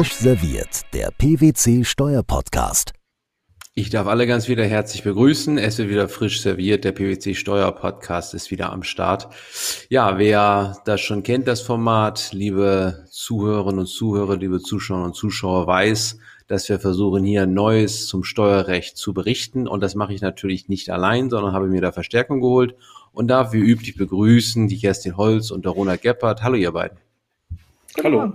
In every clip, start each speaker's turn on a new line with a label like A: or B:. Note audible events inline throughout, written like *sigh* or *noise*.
A: Frisch serviert, der PwC Steuerpodcast.
B: Ich darf alle ganz wieder herzlich begrüßen. Es wird wieder frisch serviert. Der PwC Steuerpodcast ist wieder am Start. Ja, wer das schon kennt, das Format, liebe Zuhörerinnen und Zuhörer, liebe Zuschauerinnen und Zuschauer, weiß, dass wir versuchen, hier Neues zum Steuerrecht zu berichten. Und das mache ich natürlich nicht allein, sondern habe mir da Verstärkung geholt und darf wie üblich begrüßen die Kerstin Holz und der Ronald Geppert. Hallo, ihr beiden.
C: Hallo.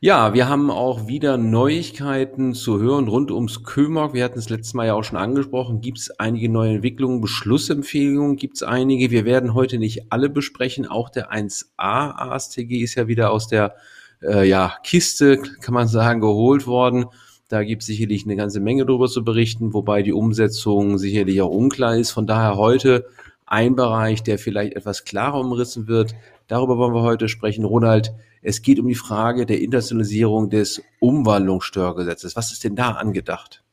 B: Ja, wir haben auch wieder Neuigkeiten zu hören rund ums Kömog. Wir hatten es letztes Mal ja auch schon angesprochen. Gibt es einige neue Entwicklungen, Beschlussempfehlungen gibt es einige. Wir werden heute nicht alle besprechen. Auch der 1a ASTG ist ja wieder aus der äh, ja, Kiste, kann man sagen, geholt worden. Da gibt es sicherlich eine ganze Menge darüber zu berichten, wobei die Umsetzung sicherlich auch unklar ist. Von daher heute ein Bereich, der vielleicht etwas klarer umrissen wird. Darüber wollen wir heute sprechen. Ronald, es geht um die Frage der Internationalisierung des Umwandlungssteuergesetzes. Was ist denn da angedacht?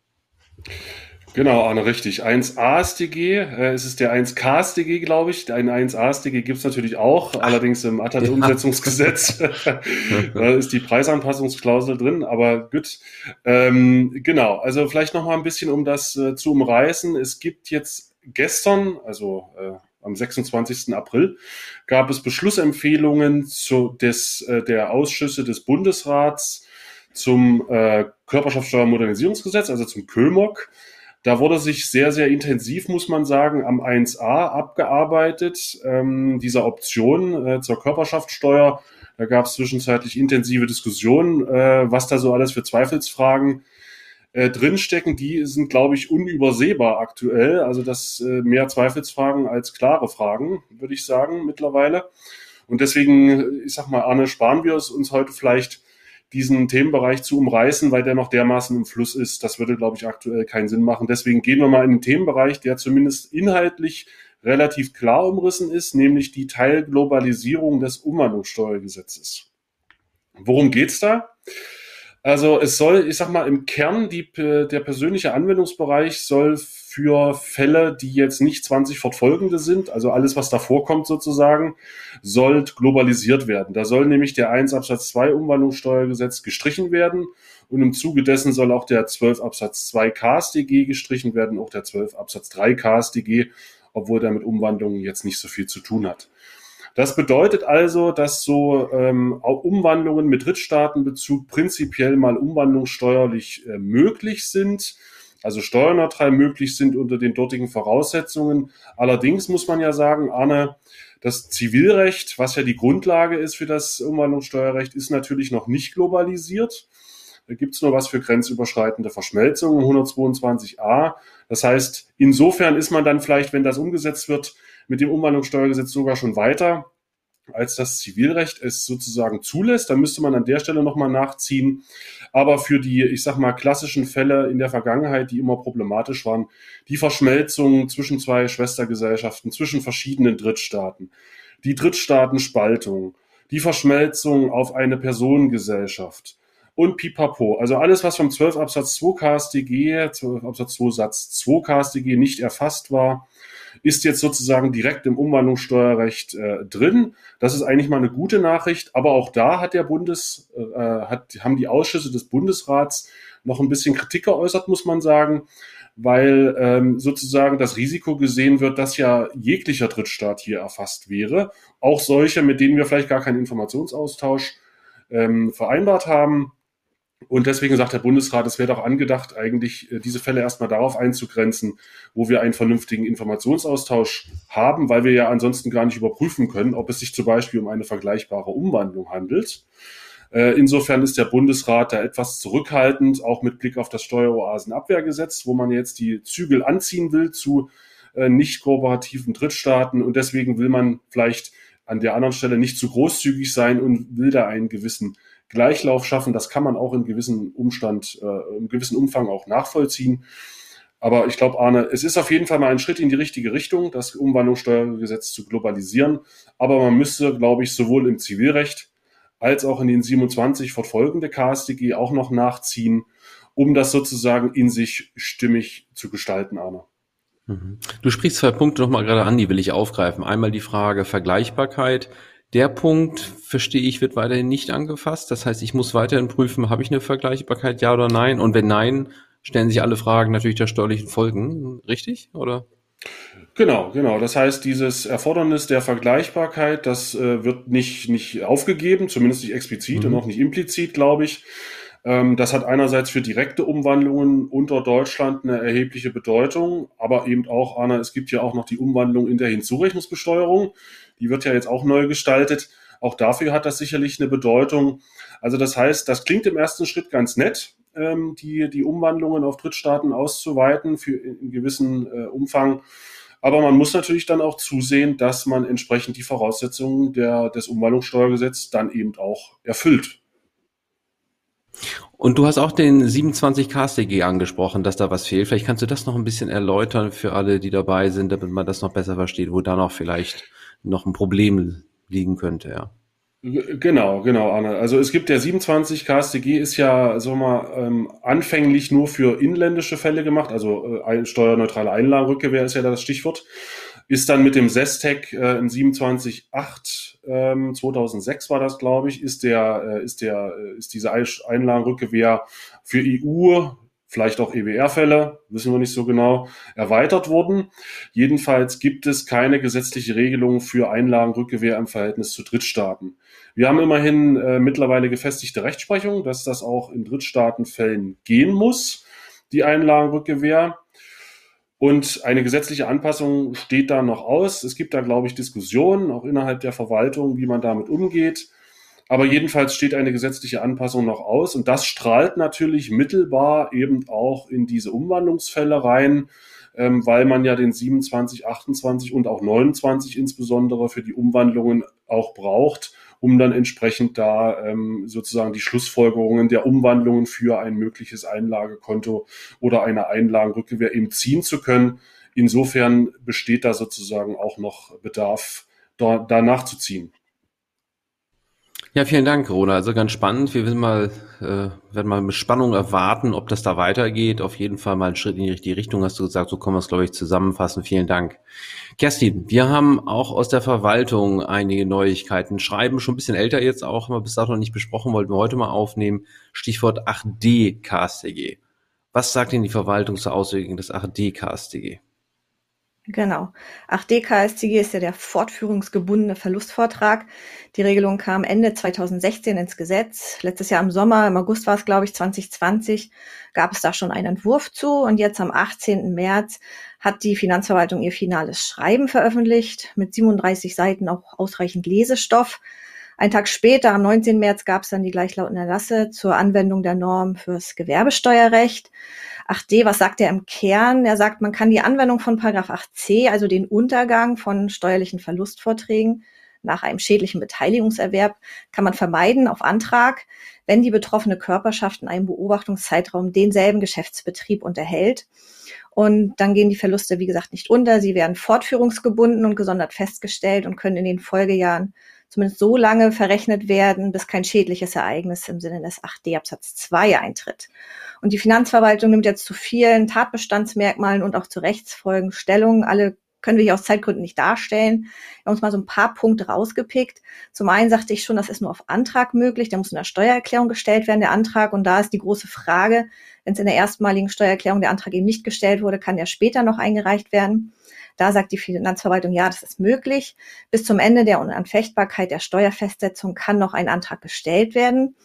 C: Genau, Arne, richtig. 1a-StG, äh, es ist der 1k-StG, glaube ich. Ein 1a-StG gibt es natürlich auch, Ach, allerdings im ATAT-Umsetzungsgesetz *laughs* *laughs* da ist die Preisanpassungsklausel drin, aber gut. Ähm, genau, also vielleicht noch mal ein bisschen, um das äh, zu umreißen. Es gibt jetzt gestern, also äh, am 26. April gab es Beschlussempfehlungen zu des, äh, der Ausschüsse des Bundesrats zum äh, Körperschaftsteuermodernisierungsgesetz, also zum KÖMOG. Da wurde sich sehr, sehr intensiv, muss man sagen, am 1a abgearbeitet, ähm, dieser Option äh, zur Körperschaftsteuer. Da gab es zwischenzeitlich intensive Diskussionen, äh, was da so alles für Zweifelsfragen äh, drinstecken, die sind, glaube ich, unübersehbar aktuell. Also das äh, mehr Zweifelsfragen als klare Fragen, würde ich sagen, mittlerweile. Und deswegen, ich sag mal, Arne, sparen wir es uns heute vielleicht diesen Themenbereich zu umreißen, weil der noch dermaßen im Fluss ist. Das würde, glaube ich, aktuell keinen Sinn machen. Deswegen gehen wir mal in den Themenbereich, der zumindest inhaltlich relativ klar umrissen ist, nämlich die Teilglobalisierung des Umwandlungssteuergesetzes. Worum geht's da? Also es soll, ich sag mal, im Kern die, der persönliche Anwendungsbereich soll für Fälle, die jetzt nicht 20 fortfolgende sind, also alles, was da vorkommt sozusagen, soll globalisiert werden. Da soll nämlich der 1 Absatz 2 Umwandlungssteuergesetz gestrichen werden und im Zuge dessen soll auch der 12 Absatz 2 KSDG gestrichen werden, auch der 12 Absatz 3 KSDG, obwohl der mit Umwandlungen jetzt nicht so viel zu tun hat. Das bedeutet also, dass so ähm, Umwandlungen mit Drittstaatenbezug prinzipiell mal umwandlungssteuerlich äh, möglich sind, also steuerneutral möglich sind unter den dortigen Voraussetzungen. Allerdings muss man ja sagen, Arne, das Zivilrecht, was ja die Grundlage ist für das Umwandlungssteuerrecht, ist natürlich noch nicht globalisiert. Da gibt es nur was für grenzüberschreitende Verschmelzungen, 122a. Das heißt, insofern ist man dann vielleicht, wenn das umgesetzt wird, mit dem Umwandlungssteuergesetz sogar schon weiter, als das Zivilrecht es sozusagen zulässt. Da müsste man an der Stelle nochmal nachziehen. Aber für die, ich sag mal, klassischen Fälle in der Vergangenheit, die immer problematisch waren, die Verschmelzung zwischen zwei Schwestergesellschaften, zwischen verschiedenen Drittstaaten, die Drittstaatenspaltung, die Verschmelzung auf eine Personengesellschaft und Pipapo. Also alles, was vom 12 Absatz 2 KStG, 12 Absatz 2 Satz 2 KStG nicht erfasst war, ist jetzt sozusagen direkt im Umwandlungssteuerrecht äh, drin. Das ist eigentlich mal eine gute Nachricht, aber auch da hat der Bundes, äh, hat, haben die Ausschüsse des Bundesrats noch ein bisschen Kritik geäußert, muss man sagen, weil ähm, sozusagen das Risiko gesehen wird, dass ja jeglicher Drittstaat hier erfasst wäre, auch solche, mit denen wir vielleicht gar keinen Informationsaustausch ähm, vereinbart haben. Und deswegen sagt der Bundesrat, es wäre doch angedacht, eigentlich äh, diese Fälle erstmal darauf einzugrenzen, wo wir einen vernünftigen Informationsaustausch haben, weil wir ja ansonsten gar nicht überprüfen können, ob es sich zum Beispiel um eine vergleichbare Umwandlung handelt. Äh, insofern ist der Bundesrat da etwas zurückhaltend, auch mit Blick auf das Steueroasenabwehrgesetz, wo man jetzt die Zügel anziehen will zu äh, nicht kooperativen Drittstaaten. Und deswegen will man vielleicht an der anderen Stelle nicht zu großzügig sein und will da einen gewissen Gleichlauf schaffen. Das kann man auch in gewissen Umstand, äh, im gewissen Umfang auch nachvollziehen. Aber ich glaube, Arne, es ist auf jeden Fall mal ein Schritt in die richtige Richtung, das Umwandlungssteuergesetz zu globalisieren. Aber man müsste, glaube ich, sowohl im Zivilrecht als auch in den 27 fortfolgende KSDG auch noch nachziehen, um das sozusagen in sich stimmig zu gestalten, Arne.
B: Mhm. Du sprichst zwei Punkte nochmal gerade an, die will ich aufgreifen. Einmal die Frage Vergleichbarkeit Der Punkt, verstehe ich, wird weiterhin nicht angefasst. Das heißt, ich muss weiterhin prüfen, habe ich eine Vergleichbarkeit, ja oder nein? Und wenn nein, stellen sich alle Fragen natürlich der steuerlichen Folgen, richtig? Oder?
C: Genau, genau. Das heißt, dieses Erfordernis der Vergleichbarkeit, das äh, wird nicht, nicht aufgegeben, zumindest nicht explizit mhm. und auch nicht implizit, glaube ich. Ähm, das hat einerseits für direkte Umwandlungen unter Deutschland eine erhebliche Bedeutung, aber eben auch, Anna, es gibt ja auch noch die Umwandlung in der Hinzurechnungsbesteuerung. Die wird ja jetzt auch neu gestaltet. Auch dafür hat das sicherlich eine Bedeutung. Also das heißt, das klingt im ersten Schritt ganz nett, ähm, die, die Umwandlungen auf Drittstaaten auszuweiten für in gewissen äh, Umfang. Aber man muss natürlich dann auch zusehen, dass man entsprechend die Voraussetzungen der, des Umwandlungssteuergesetzes dann eben auch erfüllt.
B: Und du hast auch den 27 KStG angesprochen, dass da was fehlt. Vielleicht kannst du das noch ein bisschen erläutern für alle, die dabei sind, damit man das noch besser versteht, wo da noch vielleicht noch ein Problem liegen könnte, ja.
C: Genau, genau, Anne. Also es gibt der 27 KStG ist ja, so mal, ähm, anfänglich nur für inländische Fälle gemacht, also äh, steuerneutrale Einlagenrückgewehr ist ja das Stichwort. Ist dann mit dem SESTEC äh, in 27.8 ähm, 2006 war das, glaube ich, ist der, äh, ist der, äh, ist diese Einlagenrückgewehr für EU vielleicht auch EWR-Fälle, wissen wir nicht so genau, erweitert wurden. Jedenfalls gibt es keine gesetzliche Regelung für Einlagenrückgewehr im Verhältnis zu Drittstaaten. Wir haben immerhin äh, mittlerweile gefestigte Rechtsprechung, dass das auch in Drittstaatenfällen gehen muss, die Einlagenrückgewehr. Und eine gesetzliche Anpassung steht da noch aus. Es gibt da, glaube ich, Diskussionen, auch innerhalb der Verwaltung, wie man damit umgeht. Aber jedenfalls steht eine gesetzliche Anpassung noch aus und das strahlt natürlich mittelbar eben auch in diese Umwandlungsfälle rein, ähm, weil man ja den 27, 28 und auch 29 insbesondere für die Umwandlungen auch braucht, um dann entsprechend da ähm, sozusagen die Schlussfolgerungen der Umwandlungen für ein mögliches Einlagekonto oder eine Einlagenrückgewehr eben ziehen zu können. Insofern besteht da sozusagen auch noch Bedarf, da, da nachzuziehen.
B: Ja, vielen Dank, Rona. Also ganz spannend. Wir werden mal, äh, werden mal mit Spannung erwarten, ob das da weitergeht. Auf jeden Fall mal einen Schritt in die richtige Richtung, hast du gesagt. So können wir es, glaube ich, zusammenfassen. Vielen Dank. Kerstin, wir haben auch aus der Verwaltung einige Neuigkeiten. Schreiben schon ein bisschen älter jetzt auch, haben wir bis dato noch nicht besprochen, wollten wir heute mal aufnehmen. Stichwort 8D KSTG. Was sagt denn die Verwaltung zur Auswirkung des 8D KSTG?
D: Genau. 8D KSTG ist ja der fortführungsgebundene Verlustvortrag. Die Regelung kam Ende 2016 ins Gesetz. Letztes Jahr im Sommer, im August war es, glaube ich, 2020, gab es da schon einen Entwurf zu. Und jetzt am 18. März hat die Finanzverwaltung ihr finales Schreiben veröffentlicht, mit 37 Seiten auch ausreichend Lesestoff. Ein Tag später, am 19. März, gab es dann die gleichlautenden Erlasse zur Anwendung der Norm fürs Gewerbesteuerrecht. 8d, was sagt er im Kern? Er sagt, man kann die Anwendung von Paragraph 8c, also den Untergang von steuerlichen Verlustvorträgen nach einem schädlichen Beteiligungserwerb, kann man vermeiden auf Antrag, wenn die betroffene Körperschaft in einem Beobachtungszeitraum denselben Geschäftsbetrieb unterhält. Und dann gehen die Verluste, wie gesagt, nicht unter. Sie werden fortführungsgebunden und gesondert festgestellt und können in den Folgejahren zumindest so lange verrechnet werden, bis kein schädliches Ereignis im Sinne des 8d Absatz 2 eintritt. Und die Finanzverwaltung nimmt jetzt zu vielen Tatbestandsmerkmalen und auch zu Rechtsfolgen Stellung. Alle können wir hier aus Zeitgründen nicht darstellen. Wir haben uns mal so ein paar Punkte rausgepickt. Zum einen sagte ich schon, das ist nur auf Antrag möglich. Der muss in der Steuererklärung gestellt werden, der Antrag. Und da ist die große Frage, wenn es in der erstmaligen Steuererklärung der Antrag eben nicht gestellt wurde, kann der später noch eingereicht werden. Da sagt die Finanzverwaltung, ja, das ist möglich. Bis zum Ende der Unanfechtbarkeit der Steuerfestsetzung kann noch ein Antrag gestellt werden.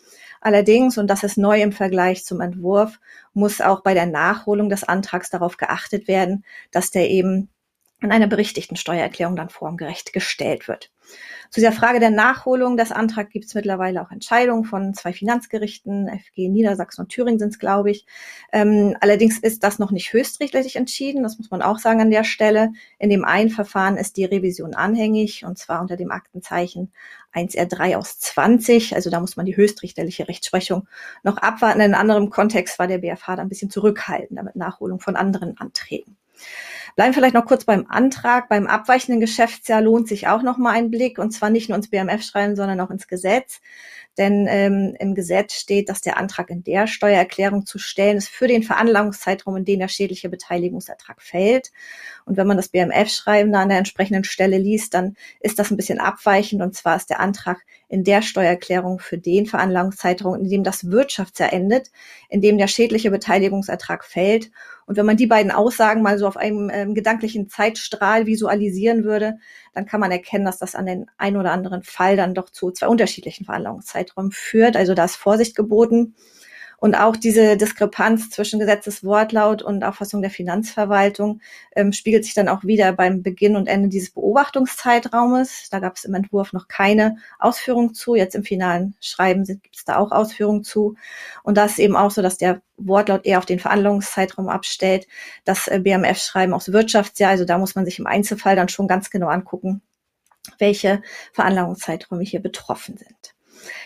D: Allerdings, und das ist neu im Vergleich zum Entwurf, muss auch bei der Nachholung des Antrags darauf geachtet werden, dass der eben in einer berichtigten Steuererklärung dann formgerecht gestellt wird. Zu dieser Frage der Nachholung des Antrags gibt es mittlerweile auch Entscheidungen von zwei Finanzgerichten, FG Niedersachsen und Thüringen sind es, glaube ich. Ähm, allerdings ist das noch nicht höchstrichterlich entschieden, das muss man auch sagen an der Stelle. In dem einen Verfahren ist die Revision anhängig und zwar unter dem Aktenzeichen 1R3 aus 20. Also da muss man die höchstrichterliche Rechtsprechung noch abwarten. In einem anderen Kontext war der BFH da ein bisschen zurückhaltender mit Nachholung von anderen Anträgen. Bleiben vielleicht noch kurz beim Antrag. Beim abweichenden Geschäftsjahr lohnt sich auch noch mal ein Blick und zwar nicht nur ins BMF-Schreiben, sondern auch ins Gesetz. Denn ähm, im Gesetz steht, dass der Antrag in der Steuererklärung zu stellen ist für den Veranlagungszeitraum, in den der schädliche Beteiligungsertrag fällt. Und wenn man das BMF-Schreiben da an der entsprechenden Stelle liest, dann ist das ein bisschen abweichend. Und zwar ist der Antrag in der Steuererklärung für den Veranlagungszeitraum, in dem das Wirtschaftsjahr endet, in dem der schädliche Beteiligungsertrag fällt. Und wenn man die beiden Aussagen mal so auf einem ähm, gedanklichen Zeitstrahl visualisieren würde, dann kann man erkennen, dass das an den ein oder anderen Fall dann doch zu zwei unterschiedlichen Veranlagungszeiträumen führt. Also da ist Vorsicht geboten. Und auch diese Diskrepanz zwischen Gesetzeswortlaut und Auffassung der Finanzverwaltung ähm, spiegelt sich dann auch wieder beim Beginn und Ende dieses Beobachtungszeitraumes. Da gab es im Entwurf noch keine Ausführung zu. Jetzt im finalen Schreiben gibt es da auch Ausführungen zu. Und da ist eben auch so, dass der Wortlaut eher auf den Verhandlungszeitraum abstellt. Das äh, BMF-Schreiben aus Wirtschaftsjahr, also da muss man sich im Einzelfall dann schon ganz genau angucken, welche Veranlagungszeiträume hier betroffen sind.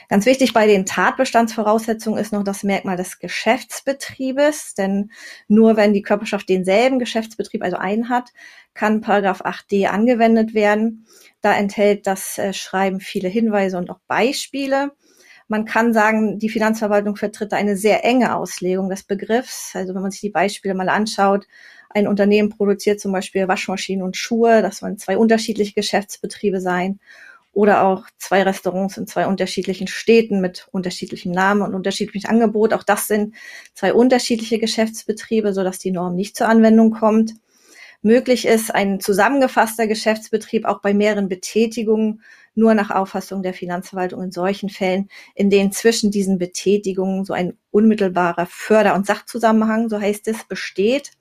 D: Ganz wichtig bei den Tatbestandsvoraussetzungen ist noch das Merkmal des Geschäftsbetriebes, denn nur wenn die Körperschaft denselben Geschäftsbetrieb, also einen hat, kann Paragraph 8d angewendet werden. Da enthält das äh, Schreiben viele Hinweise und auch Beispiele. Man kann sagen, die Finanzverwaltung vertritt eine sehr enge Auslegung des Begriffs. Also wenn man sich die Beispiele mal anschaut, ein Unternehmen produziert zum Beispiel Waschmaschinen und Schuhe, das sollen zwei unterschiedliche Geschäftsbetriebe sein oder auch zwei Restaurants in zwei unterschiedlichen Städten mit unterschiedlichem Namen und unterschiedlichem Angebot. Auch das sind zwei unterschiedliche Geschäftsbetriebe, sodass die Norm nicht zur Anwendung kommt. Möglich ist ein zusammengefasster Geschäftsbetrieb auch bei mehreren Betätigungen nur nach Auffassung der Finanzverwaltung in solchen Fällen, in denen zwischen diesen Betätigungen so ein unmittelbarer Förder- und Sachzusammenhang, so heißt es, besteht.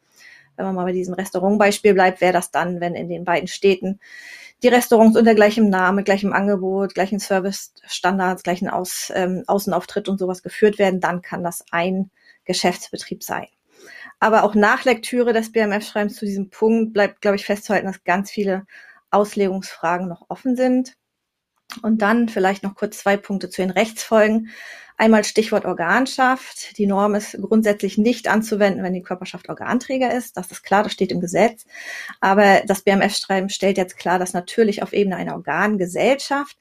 D: Wenn man mal bei diesem Restaurantbeispiel bleibt, wäre das dann, wenn in den beiden Städten die Restaurants unter gleichem Namen, gleichem Angebot, gleichen Servicestandards, gleichen Aus, ähm, Außenauftritt und sowas geführt werden, dann kann das ein Geschäftsbetrieb sein. Aber auch nach Lektüre des BMF-Schreibens zu diesem Punkt bleibt, glaube ich, festzuhalten, dass ganz viele Auslegungsfragen noch offen sind. Und dann vielleicht noch kurz zwei Punkte zu den Rechtsfolgen. Einmal Stichwort Organschaft. Die Norm ist grundsätzlich nicht anzuwenden, wenn die Körperschaft Organträger ist. Das ist klar, das steht im Gesetz. Aber das BMF-Schreiben stellt jetzt klar, dass natürlich auf Ebene einer Organgesellschaft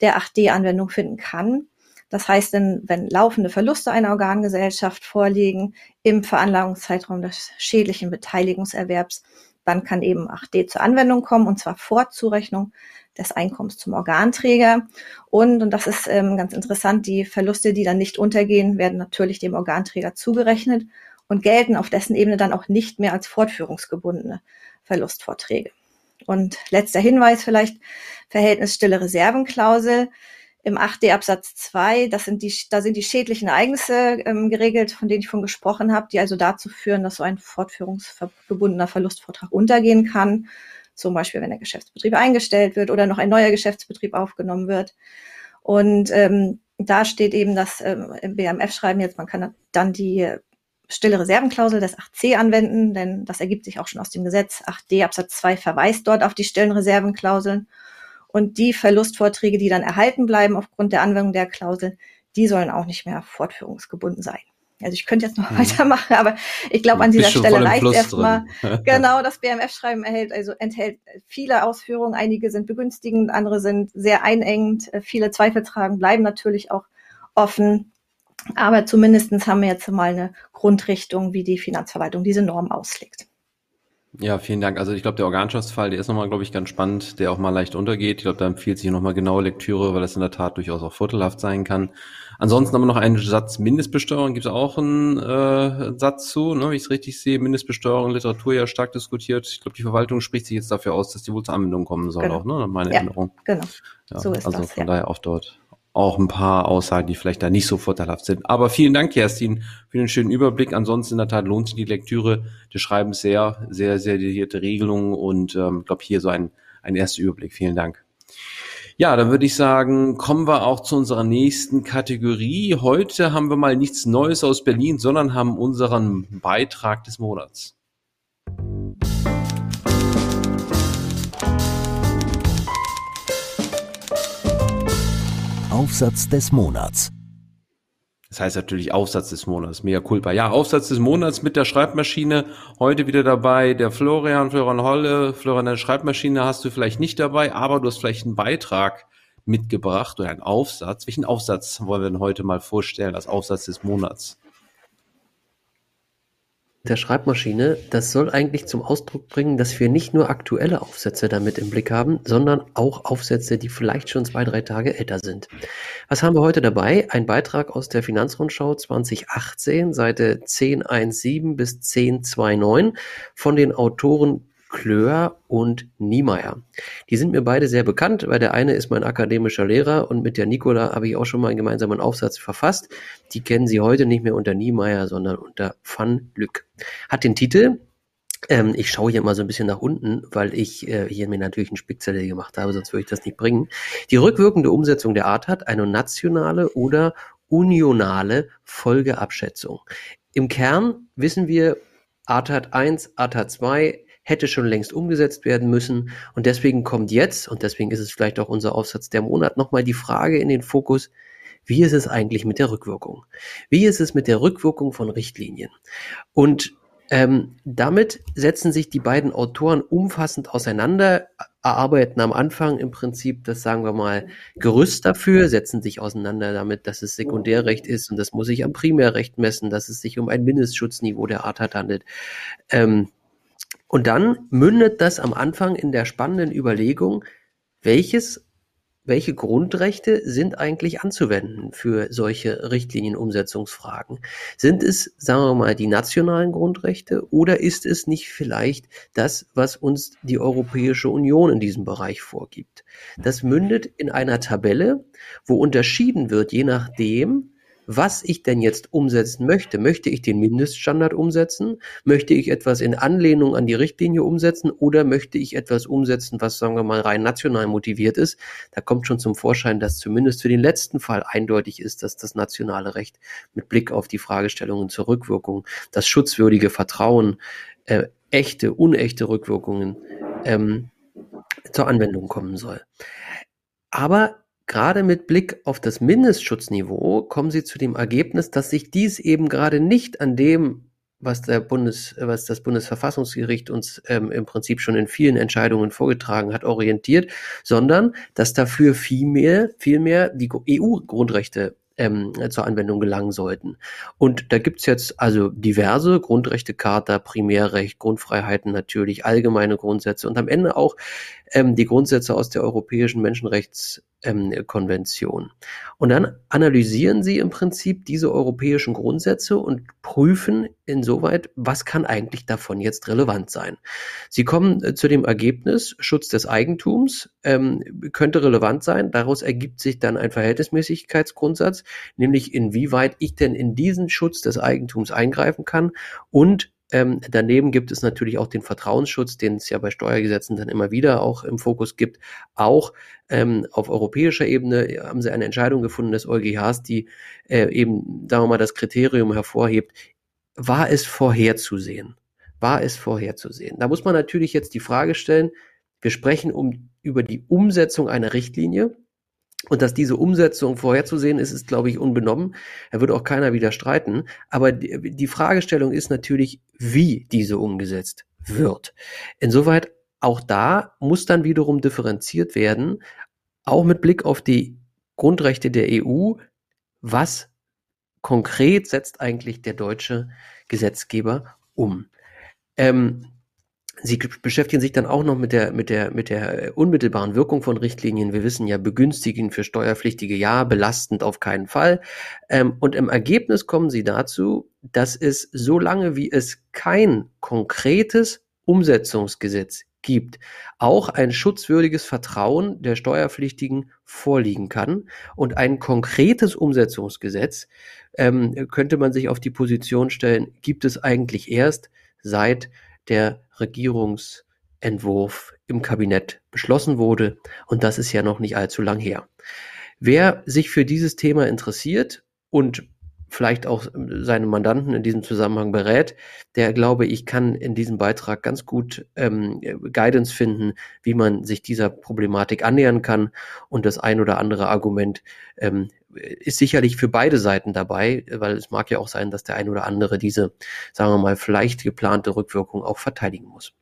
D: der 8D Anwendung finden kann. Das heißt, denn, wenn laufende Verluste einer Organgesellschaft vorliegen im Veranlagungszeitraum des schädlichen Beteiligungserwerbs, dann kann eben 8D zur Anwendung kommen und zwar vor Zurechnung des Einkommens zum Organträger. Und, und das ist ähm, ganz interessant, die Verluste, die dann nicht untergehen, werden natürlich dem Organträger zugerechnet und gelten auf dessen Ebene dann auch nicht mehr als fortführungsgebundene Verlustvorträge. Und letzter Hinweis vielleicht, Verhältnis stille Reservenklausel im 8d Absatz 2, das sind die, da sind die schädlichen Ereignisse ähm, geregelt, von denen ich von gesprochen habe, die also dazu führen, dass so ein fortführungsgebundener Verlustvortrag untergehen kann zum Beispiel wenn der Geschäftsbetrieb eingestellt wird oder noch ein neuer Geschäftsbetrieb aufgenommen wird. Und ähm, da steht eben das ähm, im BMF-Schreiben jetzt, man kann dann die stille Reservenklausel des 8c anwenden, denn das ergibt sich auch schon aus dem Gesetz. 8d Absatz 2 verweist dort auf die stillen Reservenklauseln. Und die Verlustvorträge, die dann erhalten bleiben aufgrund der Anwendung der Klausel, die sollen auch nicht mehr fortführungsgebunden sein. Also ich könnte jetzt noch mhm. weitermachen, aber ich glaube, an dieser Stelle reicht erstmal. *laughs* genau, das BMF-Schreiben erhält, also enthält viele Ausführungen. Einige sind begünstigend, andere sind sehr einengend. Viele Zweifelsfragen bleiben natürlich auch offen. Aber zumindestens haben wir jetzt mal eine Grundrichtung, wie die Finanzverwaltung diese Norm auslegt.
B: Ja, vielen Dank. Also ich glaube, der Organschaftsfall, der ist nochmal, glaube ich, ganz spannend, der auch mal leicht untergeht. Ich glaube, da empfiehlt sich nochmal genaue Lektüre, weil das in der Tat durchaus auch vorteilhaft sein kann. Ansonsten haben wir noch einen Satz Mindestbesteuerung, gibt es auch einen äh, Satz zu, ne, wie ich es richtig sehe. Mindestbesteuerung, Literatur ja stark diskutiert. Ich glaube, die Verwaltung spricht sich jetzt dafür aus, dass die wohl zur Anwendung kommen soll, genau. auch, ne? Meine ja, Erinnerung. Genau. Ja, so ist also das, von ja. daher auch dort auch ein paar Aussagen, die vielleicht da nicht so vorteilhaft sind. Aber vielen Dank, Kerstin, für den schönen Überblick. Ansonsten in der Tat lohnt sich die Lektüre des Schreibens sehr, sehr, sehr detaillierte Regelungen und ähm, glaube hier so ein, ein erster Überblick. Vielen Dank. Ja, dann würde ich sagen, kommen wir auch zu unserer nächsten Kategorie. Heute haben wir mal nichts Neues aus Berlin, sondern haben unseren Beitrag des Monats.
A: Aufsatz des Monats.
B: Das heißt natürlich Aufsatz des Monats, mega culpa. Ja, Aufsatz des Monats mit der Schreibmaschine. Heute wieder dabei der Florian, Florian Holle. Florian, deine Schreibmaschine hast du vielleicht nicht dabei, aber du hast vielleicht einen Beitrag mitgebracht oder einen Aufsatz. Welchen Aufsatz wollen wir denn heute mal vorstellen als Aufsatz des Monats?
E: Der Schreibmaschine, das soll eigentlich zum Ausdruck bringen, dass wir nicht nur aktuelle Aufsätze damit im Blick haben, sondern auch Aufsätze, die vielleicht schon zwei, drei Tage älter sind. Was haben wir heute dabei? Ein Beitrag aus der Finanzrundschau 2018, Seite 1017 bis 1029 von den Autoren Klör und Niemeyer. Die sind mir beide sehr bekannt, weil der eine ist mein akademischer Lehrer und mit der Nicola habe ich auch schon mal einen gemeinsamen Aufsatz verfasst. Die kennen Sie heute nicht mehr unter Niemeyer, sondern unter Van Lück. Hat den Titel ähm, ich schaue hier mal so ein bisschen nach unten, weil ich äh, hier mir natürlich einen Spickzettel gemacht habe, sonst würde ich das nicht bringen. Die rückwirkende Umsetzung der Art hat eine nationale oder unionale Folgeabschätzung. Im Kern wissen wir, ATAT 1, ATAT 2 hätte schon längst umgesetzt werden müssen. Und deswegen kommt jetzt, und deswegen ist es vielleicht auch unser Aufsatz der Monat, nochmal die Frage in den Fokus, wie ist es eigentlich mit der Rückwirkung? Wie ist es mit der Rückwirkung von Richtlinien? Und ähm, damit setzen sich die beiden Autoren umfassend auseinander, erarbeiten am Anfang im Prinzip das, sagen wir mal, Gerüst dafür, setzen sich auseinander damit, dass es Sekundärrecht ist und das muss sich am Primärrecht messen, dass es sich um ein Mindestschutzniveau der Art handelt. Ähm, und dann mündet das am Anfang in der spannenden Überlegung, welches, welche Grundrechte sind eigentlich anzuwenden für solche Richtlinienumsetzungsfragen? Sind es, sagen wir mal, die nationalen Grundrechte oder ist es nicht vielleicht das, was uns die Europäische Union in diesem Bereich vorgibt? Das mündet in einer Tabelle, wo unterschieden wird, je nachdem, was ich denn jetzt umsetzen möchte. Möchte ich den Mindeststandard umsetzen? Möchte ich etwas in Anlehnung an die Richtlinie umsetzen oder möchte ich etwas umsetzen, was, sagen wir mal, rein national motiviert ist? Da kommt schon zum Vorschein, dass zumindest für den letzten Fall eindeutig ist, dass das nationale Recht mit Blick auf die Fragestellungen zur Rückwirkung, das schutzwürdige Vertrauen, äh, echte, unechte Rückwirkungen ähm, zur Anwendung kommen soll. Aber Gerade mit Blick auf das Mindestschutzniveau kommen Sie zu dem Ergebnis, dass sich dies eben gerade nicht an dem, was der Bundes, was das Bundesverfassungsgericht uns ähm, im Prinzip schon in vielen Entscheidungen vorgetragen hat, orientiert, sondern dass dafür vielmehr, vielmehr die EU-Grundrechte ähm, zur Anwendung gelangen sollten. Und da gibt's jetzt also diverse Grundrechtecharta, Primärrecht, Grundfreiheiten natürlich, allgemeine Grundsätze und am Ende auch ähm, die Grundsätze aus der Europäischen Menschenrechtskonvention. Ähm, und dann analysieren sie im Prinzip diese europäischen Grundsätze und prüfen insoweit, was kann eigentlich davon jetzt relevant sein. Sie kommen äh, zu dem Ergebnis, Schutz des Eigentums ähm, könnte relevant sein. Daraus ergibt sich dann ein Verhältnismäßigkeitsgrundsatz, nämlich inwieweit ich denn in diesen Schutz des Eigentums eingreifen kann und ähm, daneben gibt es natürlich auch den Vertrauensschutz, den es ja bei Steuergesetzen dann immer wieder auch im Fokus gibt. Auch ähm, auf europäischer Ebene haben sie eine Entscheidung gefunden des EuGHs, die äh, eben, sagen wir mal, das Kriterium hervorhebt, war es vorherzusehen? War es vorherzusehen? Da muss man natürlich jetzt die Frage stellen, wir sprechen um, über die Umsetzung einer Richtlinie. Und dass diese Umsetzung vorherzusehen ist, ist, glaube ich, unbenommen. Da wird auch keiner wieder streiten. Aber die, Fragestellung ist natürlich, wie diese umgesetzt wird. Insoweit auch da muss dann wiederum differenziert werden, auch mit Blick auf die Grundrechte der EU, was konkret setzt eigentlich der deutsche Gesetzgeber um. Ähm, Sie beschäftigen sich dann auch noch mit der, mit der, mit der unmittelbaren Wirkung von Richtlinien. Wir wissen ja, begünstigen für Steuerpflichtige ja, belastend auf keinen Fall. Ähm, und im Ergebnis kommen Sie dazu, dass es so lange wie es kein konkretes Umsetzungsgesetz gibt, auch ein schutzwürdiges Vertrauen der Steuerpflichtigen vorliegen kann. Und ein konkretes Umsetzungsgesetz ähm, könnte man sich auf die Position stellen, gibt es eigentlich erst seit der Regierungsentwurf im Kabinett beschlossen wurde. Und das ist ja noch nicht allzu lang her. Wer sich für dieses Thema interessiert und vielleicht auch seine Mandanten in diesem Zusammenhang berät, der glaube ich kann in diesem Beitrag ganz gut ähm, Guidance finden, wie man sich dieser Problematik annähern kann und das ein oder andere Argument ähm, ist sicherlich für beide Seiten dabei, weil es mag ja auch sein, dass der ein oder andere diese, sagen wir mal, vielleicht geplante Rückwirkung auch verteidigen muss.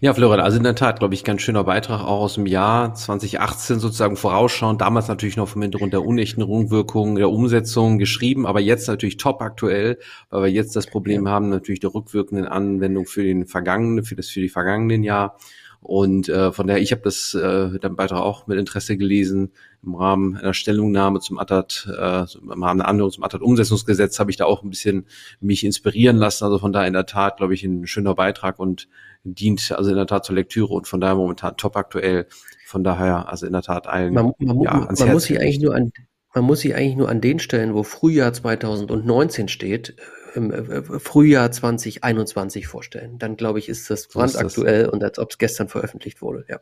B: Ja, Florian, also in der Tat, glaube ich, ganz schöner Beitrag auch aus dem Jahr 2018 sozusagen vorausschauen. Damals natürlich noch vom Hintergrund der unechten Rückwirkungen der Umsetzung geschrieben, aber jetzt natürlich top aktuell, weil wir jetzt das Problem haben, natürlich der rückwirkenden Anwendung für den vergangenen, für das für die vergangenen Jahr. Und äh, von daher, ich habe das äh, den Beitrag auch mit Interesse gelesen. Im Rahmen einer Stellungnahme zum ATAT, äh, im Rahmen der Anhörung zum ATAT-Umsetzungsgesetz habe ich da auch ein bisschen mich inspirieren lassen. Also von daher in der Tat, glaube ich, ein schöner Beitrag und dient also in der Tat zur Lektüre und von daher momentan top aktuell. Von daher, also in der Tat allen.
E: Man, man, ja, man Herz muss sich eigentlich nur an, man muss sich eigentlich nur an den Stellen, wo Frühjahr 2019 steht, im äh, Frühjahr 2021 vorstellen. Dann glaube ich, ist das brandaktuell und als ob es gestern veröffentlicht wurde, ja.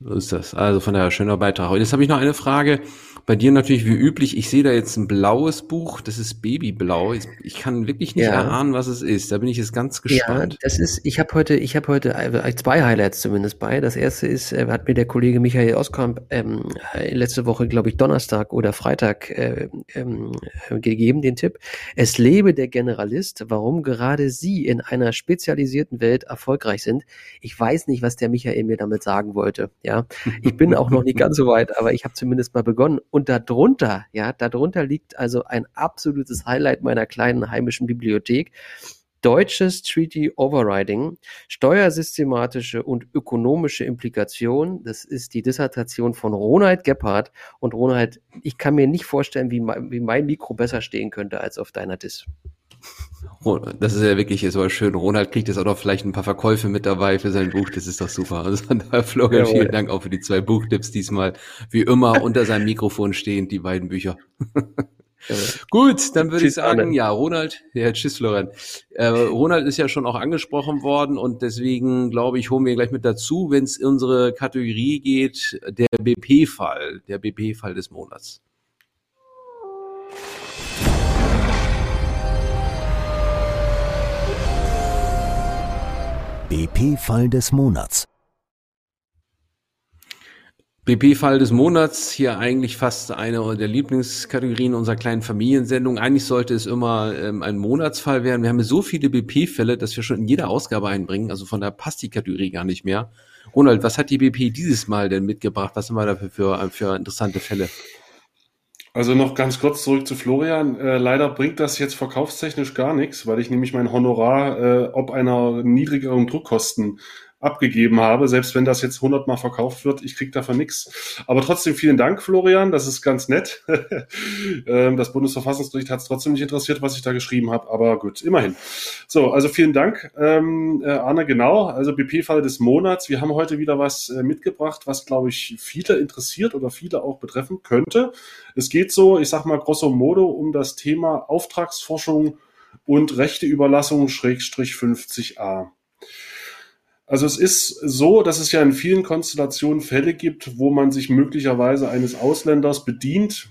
B: So ist das. Also von daher schöner Beitrag. Und jetzt habe ich noch eine Frage. Bei dir natürlich wie üblich. Ich sehe da jetzt ein blaues Buch. Das ist Babyblau. Ich kann wirklich nicht ja. erahnen, was es ist. Da bin ich jetzt ganz gespannt.
E: Ja, das ist. Ich habe heute, ich habe heute äh, zwei Highlights zumindest bei. Das erste ist, äh, hat mir der Kollege Michael Oskamp ähm, letzte Woche, glaube ich, Donnerstag oder Freitag äh, ähm, gegeben den Tipp. Es lebe der Generalist. Warum gerade Sie in einer spezialisierten Welt erfolgreich sind. Ich weiß nicht, was der Michael mir damit sagen wollte. Ja, ich bin auch noch nicht *laughs* ganz so weit, aber ich habe zumindest mal begonnen. Und darunter, ja, darunter liegt also ein absolutes Highlight meiner kleinen heimischen Bibliothek. Deutsches Treaty Overriding, steuersystematische und ökonomische Implikation. Das ist die Dissertation von Ronald Gebhardt. Und Ronald, ich kann mir nicht vorstellen, wie mein, Mikro besser stehen könnte als auf deiner Dis.
B: Das ist ja wirklich jetzt aber schön. Ronald kriegt jetzt auch noch vielleicht ein paar Verkäufe mit dabei für sein Buch. Das ist doch super. Also von daher, Florian, vielen Dank auch für die zwei Buchtipps diesmal. Wie immer unter seinem Mikrofon stehen die beiden Bücher. *laughs* Gut, dann würde ich sagen, Arne. ja, Ronald, ja, tschüss, Florian. Äh, Ronald ist ja schon auch angesprochen worden und deswegen, glaube ich, holen wir gleich mit dazu, wenn es unsere Kategorie geht, der BP-Fall, der BP-Fall des Monats.
A: BP-Fall des Monats.
B: BP-Fall des Monats, hier eigentlich fast eine der Lieblingskategorien unserer kleinen Familiensendung. Eigentlich sollte es immer ähm, ein Monatsfall werden. Wir haben so viele BP-Fälle, dass wir schon in jeder Ausgabe einbringen. Also von da passt die Kategorie gar nicht mehr. Ronald, was hat die BP dieses Mal denn mitgebracht? Was haben wir dafür für, für interessante Fälle?
C: Also noch ganz kurz zurück zu Florian. Äh, leider bringt das jetzt verkaufstechnisch gar nichts, weil ich nämlich mein Honorar äh, ob einer niedrigeren Druckkosten abgegeben habe, selbst wenn das jetzt hundertmal verkauft wird, ich krieg davon nichts. Aber trotzdem vielen Dank, Florian, das ist ganz nett. *laughs* Ähm, das Bundesverfassungsgericht hat es trotzdem nicht interessiert, was ich da geschrieben habe, aber gut, immerhin. So, also vielen Dank, ähm, äh, Arne, genau, also BP-Fall des Monats. Wir haben heute wieder was äh, mitgebracht, was, glaube ich, viele interessiert oder viele auch betreffen könnte. Es geht so, ich sag mal grosso modo, um das Thema Auftragsforschung und Rechteüberlassung Schrägstrich 50a. Also es ist so, dass es ja in vielen Konstellationen Fälle gibt, wo man sich möglicherweise eines Ausländers bedient,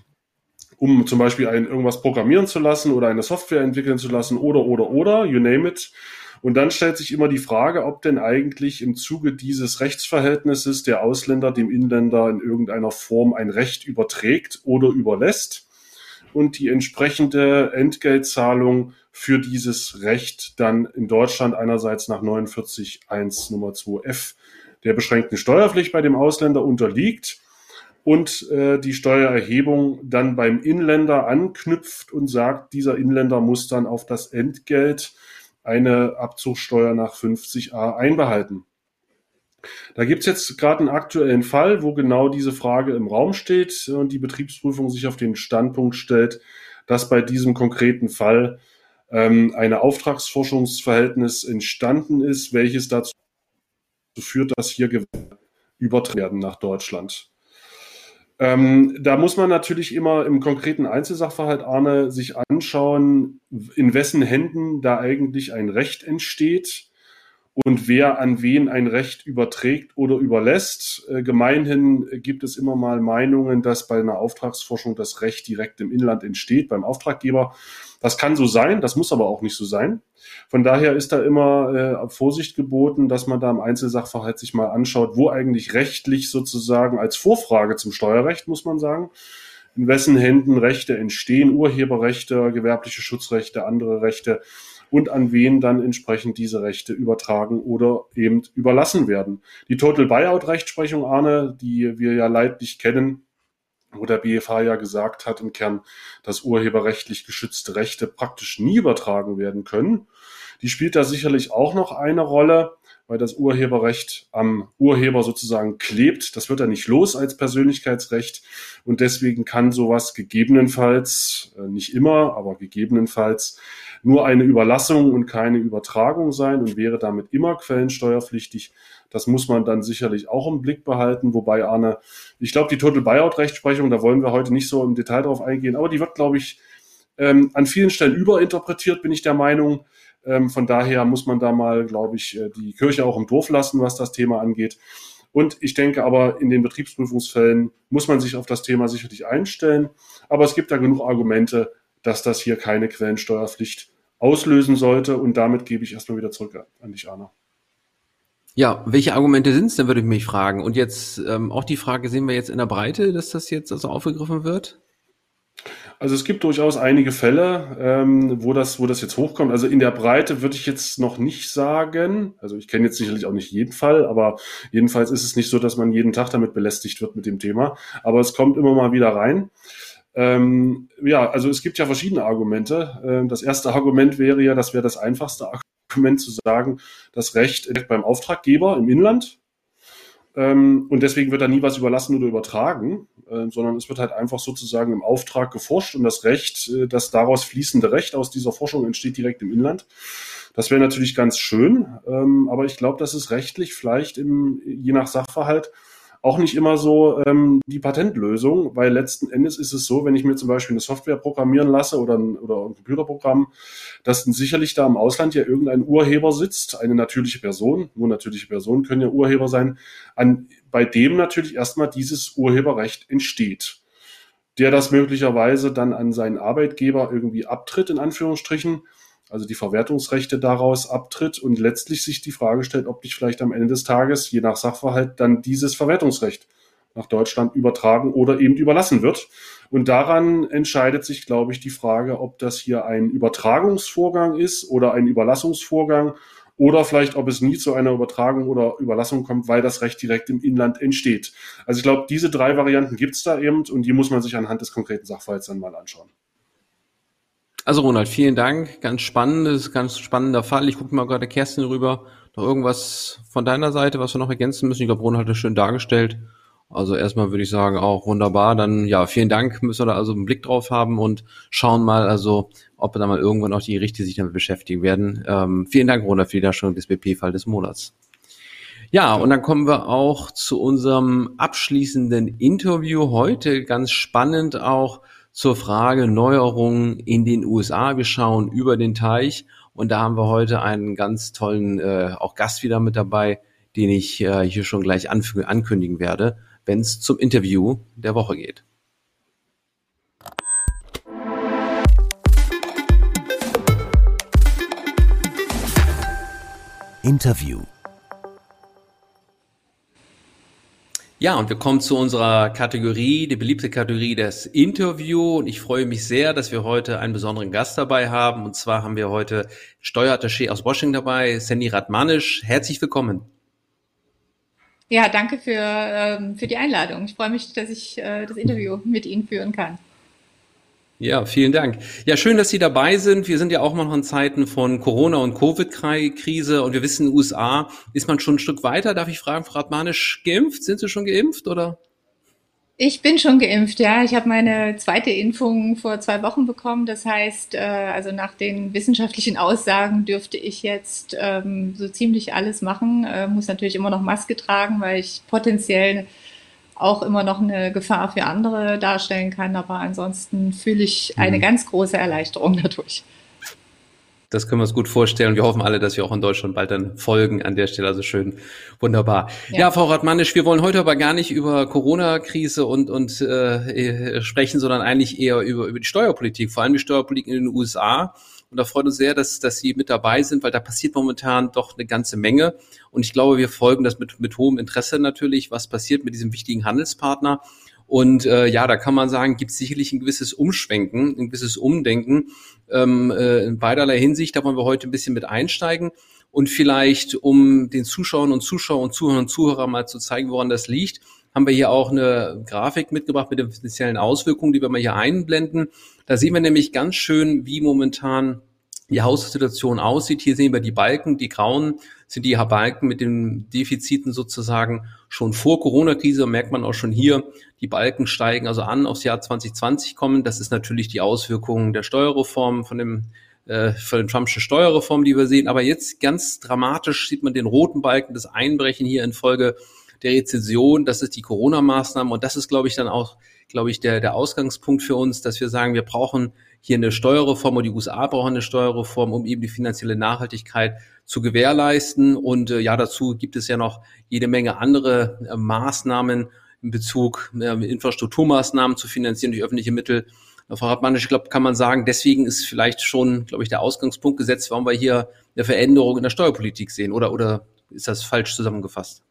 C: um zum Beispiel ein, irgendwas programmieren zu lassen oder eine Software entwickeln zu lassen oder, oder, oder, you name it. Und dann stellt sich immer die Frage, ob denn eigentlich im Zuge dieses Rechtsverhältnisses der Ausländer dem Inländer in irgendeiner Form ein Recht überträgt oder überlässt und die entsprechende Entgeltzahlung für dieses Recht dann in Deutschland einerseits nach 49.1 Nummer 2f der beschränkten Steuerpflicht bei dem Ausländer unterliegt und äh, die Steuererhebung dann beim Inländer anknüpft und sagt, dieser Inländer muss dann auf das Entgelt eine Abzugssteuer nach 50a einbehalten. Da gibt's jetzt gerade einen aktuellen Fall, wo genau diese Frage im Raum steht und die Betriebsprüfung sich auf den Standpunkt stellt, dass bei diesem konkreten Fall ähm, ein Auftragsforschungsverhältnis entstanden ist, welches dazu führt, dass hier übertragen werden nach Deutschland. Ähm, da muss man natürlich immer im konkreten Einzelsachverhalt, Arne, sich anschauen, in wessen Händen da eigentlich ein Recht entsteht und wer an wen ein Recht überträgt oder überlässt. Äh, gemeinhin gibt es immer mal Meinungen, dass bei einer Auftragsforschung das Recht direkt im Inland entsteht, beim Auftraggeber. Das kann so sein, das muss aber auch nicht so sein. Von daher ist da immer äh, Vorsicht geboten, dass man da im Einzelsachverhalt sich mal anschaut, wo eigentlich rechtlich sozusagen als Vorfrage zum Steuerrecht, muss man sagen, in wessen Händen Rechte entstehen, Urheberrechte, gewerbliche Schutzrechte, andere Rechte und an wen dann entsprechend diese Rechte übertragen oder eben überlassen werden. Die Total Buyout Rechtsprechung, Arne, die wir ja leidlich kennen, wo der BFH ja gesagt hat im Kern, dass urheberrechtlich geschützte Rechte praktisch nie übertragen werden können. Die spielt da sicherlich auch noch eine Rolle weil das Urheberrecht am Urheber sozusagen klebt. Das wird er nicht los als Persönlichkeitsrecht und deswegen kann sowas gegebenenfalls, äh, nicht immer, aber gegebenenfalls nur eine Überlassung und keine Übertragung sein und wäre damit immer quellensteuerpflichtig. Das muss man dann sicherlich auch im Blick behalten. Wobei, Arne, ich glaube, die Total Buyout Rechtsprechung, da wollen wir heute nicht so im Detail drauf eingehen, aber die wird, glaube ich, ähm, an vielen Stellen überinterpretiert, bin ich der Meinung. Ähm, von daher muss man da mal, glaube ich, äh, die Kirche auch im Dorf lassen, was das Thema angeht. Und ich denke aber, in den Betriebsprüfungsfällen muss man sich auf das Thema sicherlich einstellen. Aber es gibt da genug Argumente, dass das hier keine Quellensteuerpflicht auslösen sollte. Und damit gebe ich erstmal wieder zurück an dich, Anna.
B: Ja, welche Argumente sind es denn, würde ich mich fragen. Und jetzt ähm, auch die Frage, sehen wir jetzt in der Breite, dass das jetzt also aufgegriffen wird?
C: Also es gibt durchaus einige Fälle, ähm, wo, das, wo das jetzt hochkommt. Also in der Breite würde ich jetzt noch nicht sagen. Also ich kenne jetzt sicherlich auch nicht jeden Fall, aber jedenfalls ist es nicht so, dass man jeden Tag damit belästigt wird mit dem Thema. Aber es kommt immer mal wieder rein. Ähm, ja, also es gibt ja verschiedene Argumente. Ähm, das erste Argument wäre ja, das wäre das einfachste Argument zu sagen, das Recht beim Auftraggeber im Inland. Ähm, und deswegen wird da nie was überlassen oder übertragen, äh, sondern es wird halt einfach sozusagen im Auftrag geforscht und das Recht, äh, das daraus fließende Recht aus dieser Forschung entsteht direkt im Inland. Das wäre natürlich ganz schön, ähm, aber ich glaube, das ist rechtlich vielleicht im, je nach Sachverhalt auch nicht immer so ähm, die Patentlösung, weil letzten Endes ist es so, wenn ich mir zum Beispiel eine Software programmieren lasse oder ein, oder ein Computerprogramm, dass dann sicherlich da im Ausland ja irgendein Urheber sitzt, eine natürliche Person, nur natürliche Personen können ja Urheber sein, an, bei dem natürlich erstmal dieses Urheberrecht entsteht der das möglicherweise dann an seinen Arbeitgeber irgendwie abtritt, in Anführungsstrichen, also die Verwertungsrechte daraus abtritt und letztlich sich die Frage stellt, ob nicht vielleicht am Ende des Tages, je nach Sachverhalt, dann dieses Verwertungsrecht nach Deutschland übertragen oder eben überlassen wird. Und daran entscheidet sich, glaube ich, die Frage, ob das hier ein Übertragungsvorgang ist oder ein Überlassungsvorgang oder vielleicht, ob es nie zu einer Übertragung oder Überlassung kommt, weil das Recht direkt im Inland entsteht. Also ich glaube, diese drei Varianten gibt es da eben und die muss man sich anhand des konkreten Sachverhalts dann mal anschauen.
B: Also Ronald, vielen Dank. Ganz spannendes, ganz spannender Fall. Ich gucke mal gerade Kerstin rüber. Noch irgendwas von deiner Seite, was wir noch ergänzen müssen? Ich glaube, Ronald hat das schön dargestellt. Also erstmal würde ich sagen, auch wunderbar. Dann ja, vielen Dank. Müssen wir da also einen Blick drauf haben und schauen mal, also ob da mal irgendwann auch die Gerichte sich damit beschäftigen werden. Ähm, vielen Dank, Ronald, für die Darstellung des BP-Fall des Monats. Ja, und dann kommen wir auch zu unserem abschließenden Interview heute. Ganz spannend auch zur Frage Neuerungen in den USA. Wir schauen über den Teich und da haben wir heute einen ganz tollen äh, auch Gast wieder mit dabei, den ich äh, hier schon gleich ankündigen werde, wenn es zum Interview der Woche geht.
A: Interview
B: Ja, und wir kommen zu unserer Kategorie, die beliebte Kategorie des Interview. Und ich freue mich sehr, dass wir heute einen besonderen Gast dabei haben. Und zwar haben wir heute Steuerattaché aus Washington dabei, Sandy Radmanisch. Herzlich willkommen.
F: Ja, danke für, ähm, für die Einladung. Ich freue mich, dass ich äh, das Interview mit Ihnen führen kann.
B: Ja, vielen Dank. Ja, schön, dass Sie dabei sind. Wir sind ja auch noch in Zeiten von Corona und Covid-Krise und wir wissen, in den USA ist man schon ein Stück weiter. Darf ich fragen, Frau Radmanisch, geimpft? Sind Sie schon geimpft oder?
F: Ich bin schon geimpft, ja. Ich habe meine zweite Impfung vor zwei Wochen bekommen. Das heißt, äh, also nach den wissenschaftlichen Aussagen dürfte ich jetzt ähm, so ziemlich alles machen. Äh, muss natürlich immer noch Maske tragen, weil ich potenziell auch immer noch eine Gefahr für andere darstellen kann. Aber ansonsten fühle ich eine mhm. ganz große Erleichterung dadurch.
B: Das können wir uns gut vorstellen. Wir hoffen alle, dass wir auch in Deutschland bald dann folgen an der Stelle. Also schön, wunderbar. Ja, ja Frau Radmanisch, wir wollen heute aber gar nicht über Corona-Krise und, und äh, sprechen, sondern eigentlich eher über, über die Steuerpolitik, vor allem die Steuerpolitik in den USA. Und da freut uns sehr, dass, dass Sie mit dabei sind, weil da passiert momentan doch eine ganze Menge. Und ich glaube, wir folgen das mit, mit hohem Interesse natürlich, was passiert mit diesem wichtigen Handelspartner. Und äh, ja, da kann man sagen, gibt es sicherlich ein gewisses Umschwenken, ein gewisses Umdenken ähm, äh, in beiderlei Hinsicht. Da wollen wir heute ein bisschen mit einsteigen. Und vielleicht, um den Zuschauern und Zuschauern und Zuhörern und Zuhörern mal zu zeigen, woran das liegt, haben wir hier auch eine Grafik mitgebracht mit den speziellen Auswirkungen, die wir mal hier einblenden. Da sehen wir nämlich ganz schön, wie momentan die Haussituation aussieht. Hier sehen wir die Balken, die grauen sind die Balken mit den Defiziten sozusagen schon vor Corona-Krise. Merkt man auch schon hier, die Balken steigen also an aufs Jahr 2020 kommen. Das ist natürlich die Auswirkung der Steuerreform von dem äh, von den Trumpschen Steuerreform, die wir sehen. Aber jetzt ganz dramatisch sieht man den roten Balken, das Einbrechen hier infolge der Rezession. Das ist die Corona-Maßnahme und das ist, glaube ich, dann auch, glaube ich, der, der Ausgangspunkt für uns, dass wir sagen, wir brauchen hier eine Steuerreform und die USA brauchen eine Steuerreform, um eben die finanzielle Nachhaltigkeit zu gewährleisten. Und äh, ja, dazu gibt es ja noch jede Menge andere äh, Maßnahmen in Bezug äh, Infrastrukturmaßnahmen zu finanzieren durch öffentliche Mittel. Frau Hartmann, ich glaube, kann man sagen, deswegen ist vielleicht schon, glaube ich, der Ausgangspunkt gesetzt, warum wir hier eine Veränderung in der Steuerpolitik sehen. Oder, oder ist das falsch zusammengefasst?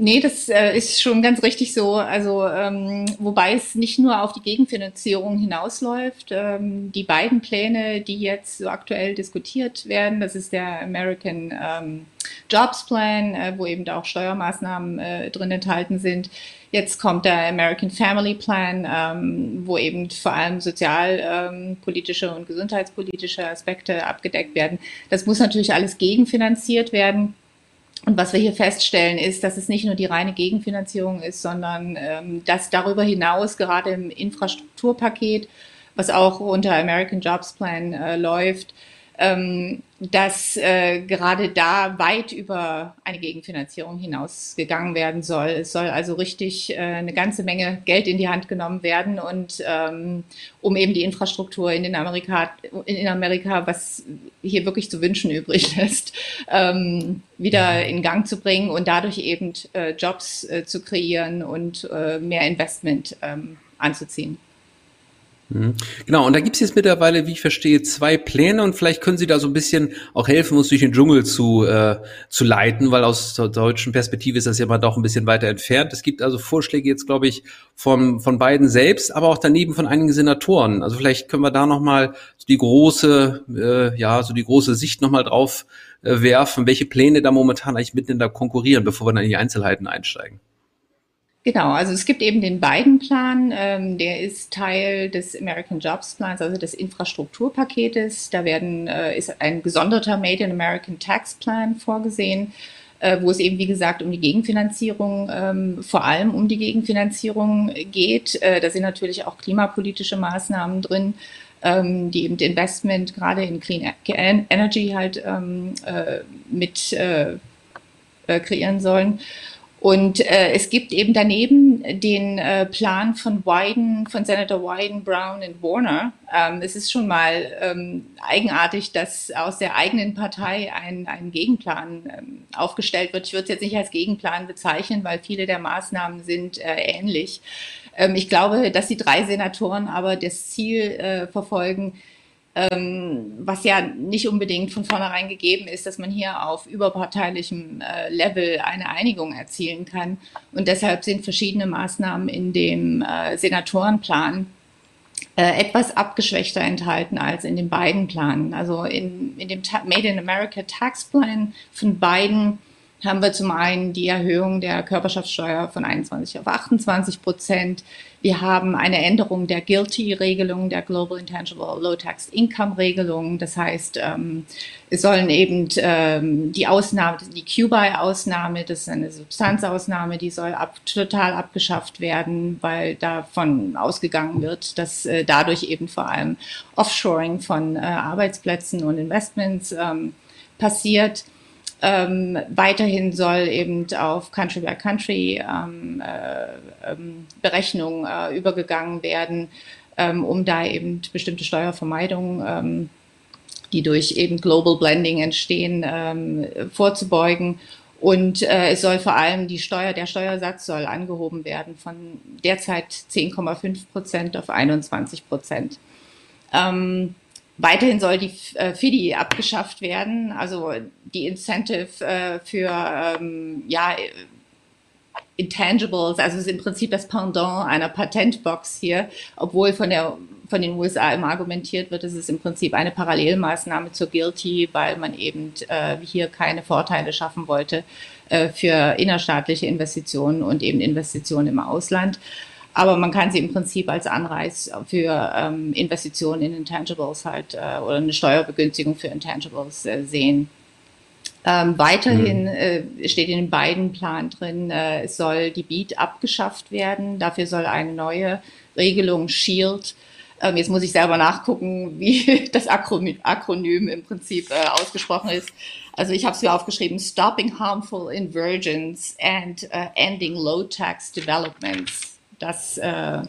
F: Nee, das äh, ist schon ganz richtig so. Also ähm, wobei es nicht nur auf die Gegenfinanzierung hinausläuft. Ähm, die beiden Pläne, die jetzt so aktuell diskutiert werden, das ist der American ähm, Jobs Plan, äh, wo eben da auch Steuermaßnahmen äh, drin enthalten sind. Jetzt kommt der American Family Plan, ähm, wo eben vor allem sozialpolitische ähm, und gesundheitspolitische Aspekte abgedeckt werden. Das muss natürlich alles gegenfinanziert werden. Und was wir hier feststellen, ist, dass es nicht nur die reine Gegenfinanzierung ist, sondern ähm, dass darüber hinaus gerade im Infrastrukturpaket, was auch unter American Jobs Plan äh, läuft, ähm, dass äh, gerade da weit über eine Gegenfinanzierung hinausgegangen werden soll. Es soll also richtig äh, eine ganze Menge Geld in die Hand genommen werden und ähm, um eben die Infrastruktur in den Amerika, in Amerika, was hier wirklich zu wünschen übrig *laughs* lässt, ähm, wieder in Gang zu bringen und dadurch eben äh, Jobs äh, zu kreieren und äh, mehr Investment ähm, anzuziehen.
B: Mhm. Genau, und da gibt's jetzt mittlerweile, wie ich verstehe, zwei Pläne und vielleicht können Sie da so ein bisschen auch helfen, uns durch den Dschungel zu, äh, zu leiten, weil aus der deutschen Perspektive ist das ja mal doch ein bisschen weiter entfernt. Es gibt also Vorschläge jetzt, glaube ich, von, von beiden selbst, aber auch daneben von einigen Senatoren. Also vielleicht können wir da nochmal so die große, äh, ja, so die große Sicht nochmal drauf äh, werfen, welche Pläne da momentan eigentlich miteinander konkurrieren, bevor wir dann in die Einzelheiten einsteigen.
F: Genau, also es gibt eben den Biden-Plan, ähm, der ist Teil des American Jobs Plans, also des Infrastrukturpaketes. Da werden, äh, ist ein gesonderter Made in American Tax Plan vorgesehen, äh, wo es eben, wie gesagt, um die Gegenfinanzierung, ähm, vor allem um die Gegenfinanzierung geht. Äh, da sind natürlich auch klimapolitische Maßnahmen drin, ähm, die eben Investment gerade in Clean Energy halt ähm, äh, mit äh, äh, kreieren sollen. Und äh, es gibt eben daneben den äh, Plan von Wyden, von Senator Wyden, Brown und Warner. Ähm, es ist schon mal ähm, eigenartig, dass aus der eigenen Partei ein, ein Gegenplan ähm, aufgestellt wird. Ich würde es jetzt nicht als Gegenplan bezeichnen, weil viele der Maßnahmen sind äh, ähnlich. Ähm, ich glaube, dass die drei Senatoren aber das Ziel äh, verfolgen, ähm, was ja nicht unbedingt von vornherein gegeben ist, dass man hier auf überparteilichem äh, Level eine Einigung erzielen kann. Und deshalb sind verschiedene Maßnahmen in dem äh, Senatorenplan äh, etwas abgeschwächter enthalten als in den beiden Planen. Also in, in dem Made in America Tax Plan von beiden haben wir zum einen die Erhöhung der Körperschaftssteuer von 21 auf 28 Prozent. Wir haben eine Änderung der GILTI-Regelung, der Global Intangible Low Tax Income-Regelung. Das heißt, ähm, es sollen eben ähm, die Ausnahme, die QBI-Ausnahme, das ist eine Substanzausnahme, die soll ab, total abgeschafft werden, weil davon ausgegangen wird, dass äh, dadurch eben vor allem Offshoring von äh, Arbeitsplätzen und Investments ähm, passiert. Ähm, weiterhin soll eben auf Country by Country ähm, äh, ähm, äh, übergegangen werden, ähm, um da eben bestimmte Steuervermeidungen, ähm, die durch eben Global Blending entstehen, ähm, vorzubeugen. Und äh, es soll vor allem die Steuer, der Steuersatz soll angehoben werden von derzeit 10,5 Prozent auf 21 Prozent. Weiterhin soll die äh, FIDI abgeschafft werden, also die Incentive äh, für ähm, ja, Intangibles, also es ist im Prinzip das Pendant einer Patentbox hier, obwohl von der von den USA immer argumentiert wird, es ist im Prinzip eine Parallelmaßnahme zur Guilty, weil man eben äh, hier keine Vorteile schaffen wollte für innerstaatliche Investitionen und eben Investitionen im Ausland. Aber man kann sie im Prinzip als Anreiz für ähm, Investitionen in Intangibles halt äh, oder eine Steuerbegünstigung für Intangibles äh, sehen. Ähm, weiterhin mhm. äh, steht in den beiden Plan drin, äh, es soll die Beat abgeschafft werden. Dafür soll eine neue Regelung Shield ähm, jetzt muss ich selber nachgucken, *laughs* wie das Akronym, Akronym im Prinzip äh, ausgesprochen ist. Also ich habe es mir aufgeschrieben, Stopping Harmful Inversions and uh, Ending Low Tax Developments. Das äh,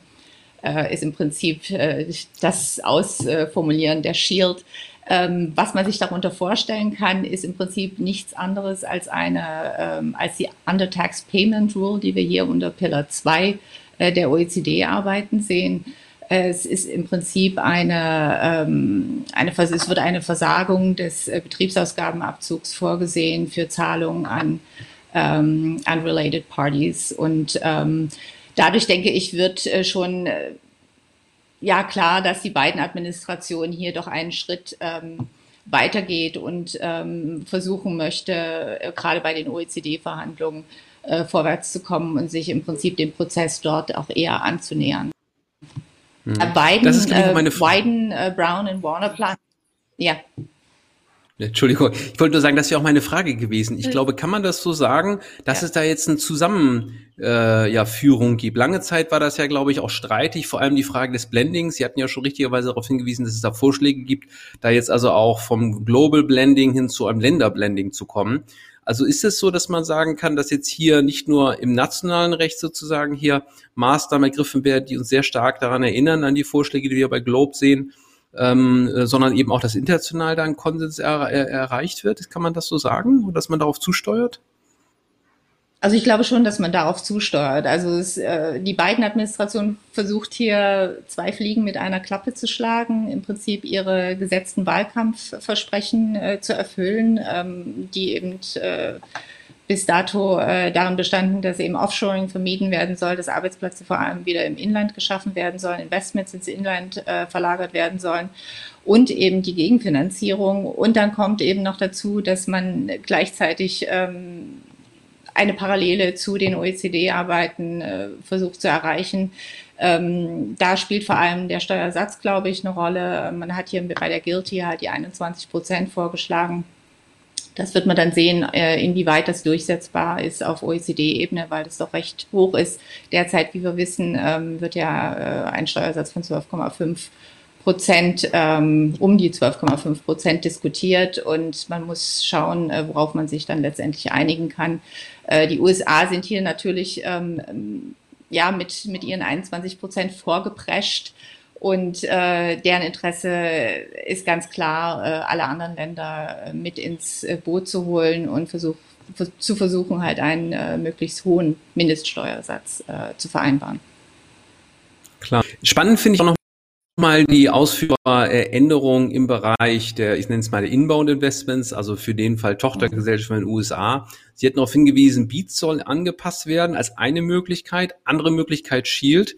F: äh, ist im Prinzip äh, das Ausformulieren der Shield. Ähm, was man sich darunter vorstellen kann, ist im Prinzip nichts anderes als eine, ähm, als die Undertax Payment Rule, die wir hier unter Pillar 2 äh, der OECD arbeiten sehen. Es ist im Prinzip eine, ähm, eine, es wird eine Versagung des äh, Betriebsausgabenabzugs vorgesehen für Zahlungen an ähm, unrelated parties. Und ähm, dadurch denke ich, wird äh, schon äh, ja klar, dass die beiden Administrationen hier doch einen Schritt ähm, weitergeht und ähm, versuchen möchte, äh, gerade bei den OECD-Verhandlungen äh, vorwärts zu kommen und sich im Prinzip dem Prozess dort auch eher anzunähern. Äh, Biden, das ist meine Biden, äh, Brown und Warner Plan. Ja.
B: Entschuldigung, ich wollte nur sagen, das wäre auch meine Frage gewesen. Ich glaube, kann man das so sagen, dass ja. es da jetzt eine Zusammenführung äh, ja, Führung gibt? Lange Zeit war das ja, glaube ich, auch streitig, vor allem die Frage des Blendings. Sie hatten ja schon richtigerweise darauf hingewiesen, dass es da Vorschläge gibt, da jetzt also auch vom Global Blending hin zu einem Länderblending zu kommen. Also ist es so, dass man sagen kann, dass jetzt hier nicht nur im nationalen Recht sozusagen hier Maßnahmen ergriffen werden, die uns sehr stark daran erinnern, an die Vorschläge, die wir bei Globe sehen, ähm, sondern eben auch, dass international da ein Konsens er, er, erreicht wird? Kann man das so sagen? Und dass man darauf zusteuert?
F: Also ich glaube schon, dass man darauf zusteuert. Also es, äh, die beiden Administrationen versucht hier zwei Fliegen mit einer Klappe zu schlagen, im Prinzip ihre gesetzten Wahlkampfversprechen äh, zu erfüllen, ähm, die eben äh, bis dato äh, darin bestanden, dass eben Offshoring vermieden werden soll, dass Arbeitsplätze vor allem wieder im Inland geschaffen werden sollen, Investments ins Inland äh, verlagert werden sollen und eben die Gegenfinanzierung. Und dann kommt eben noch dazu, dass man gleichzeitig ähm, eine Parallele zu den OECD-Arbeiten äh, versucht zu erreichen. Ähm, da spielt vor allem der Steuersatz, glaube ich, eine Rolle. Man hat hier bei der Guilty halt die 21 Prozent vorgeschlagen. Das wird man dann sehen, äh, inwieweit das durchsetzbar ist auf OECD-Ebene, weil das doch recht hoch ist. Derzeit, wie wir wissen, ähm, wird ja äh, ein Steuersatz von 12,5 Prozent, ähm, um die 12,5 Prozent diskutiert und man muss schauen, äh, worauf man sich dann letztendlich einigen kann. Die USA sind hier natürlich ähm, ja mit, mit ihren 21 Prozent vorgeprescht. Und äh, deren Interesse ist ganz klar, äh, alle anderen Länder äh, mit ins äh, Boot zu holen und versuch, zu versuchen, halt einen äh, möglichst hohen Mindeststeuersatz äh, zu vereinbaren.
B: Klar. Spannend finde ich auch noch mal die Ausführungsänderung im Bereich der, ich nenne es mal Inbound Investments, also für den Fall Tochtergesellschaften in den USA. Sie hätten darauf hingewiesen, Beats soll angepasst werden als eine Möglichkeit. Andere Möglichkeit Shield.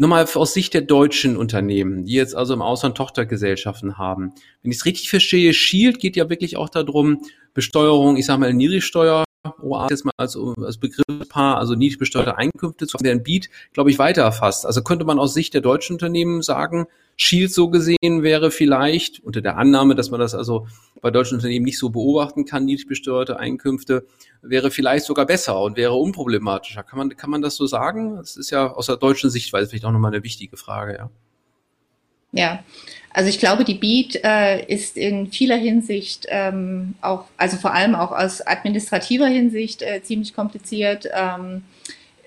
B: Nochmal aus Sicht der deutschen Unternehmen, die jetzt also im Ausland Tochtergesellschaften haben. Wenn ich es richtig verstehe, Shield geht ja wirklich auch darum, Besteuerung, ich sage mal Niedrigsteuer OA jetzt mal als, als Begriffspaar, also niedrig besteuerte Einkünfte, zu deren Beat, glaube ich, weiter erfasst. Also könnte man aus Sicht der deutschen Unternehmen sagen, Shield so gesehen wäre vielleicht, unter der Annahme, dass man das also bei deutschen Unternehmen nicht so beobachten kann, niedrig besteuerte Einkünfte, wäre vielleicht sogar besser und wäre unproblematischer. Kann man, kann man das so sagen? Das ist ja aus der deutschen Sichtweise vielleicht auch nochmal eine wichtige Frage, ja.
F: Ja, also ich glaube, die Beat äh, ist in vieler Hinsicht ähm, auch, also vor allem auch aus administrativer Hinsicht äh, ziemlich kompliziert. Ähm,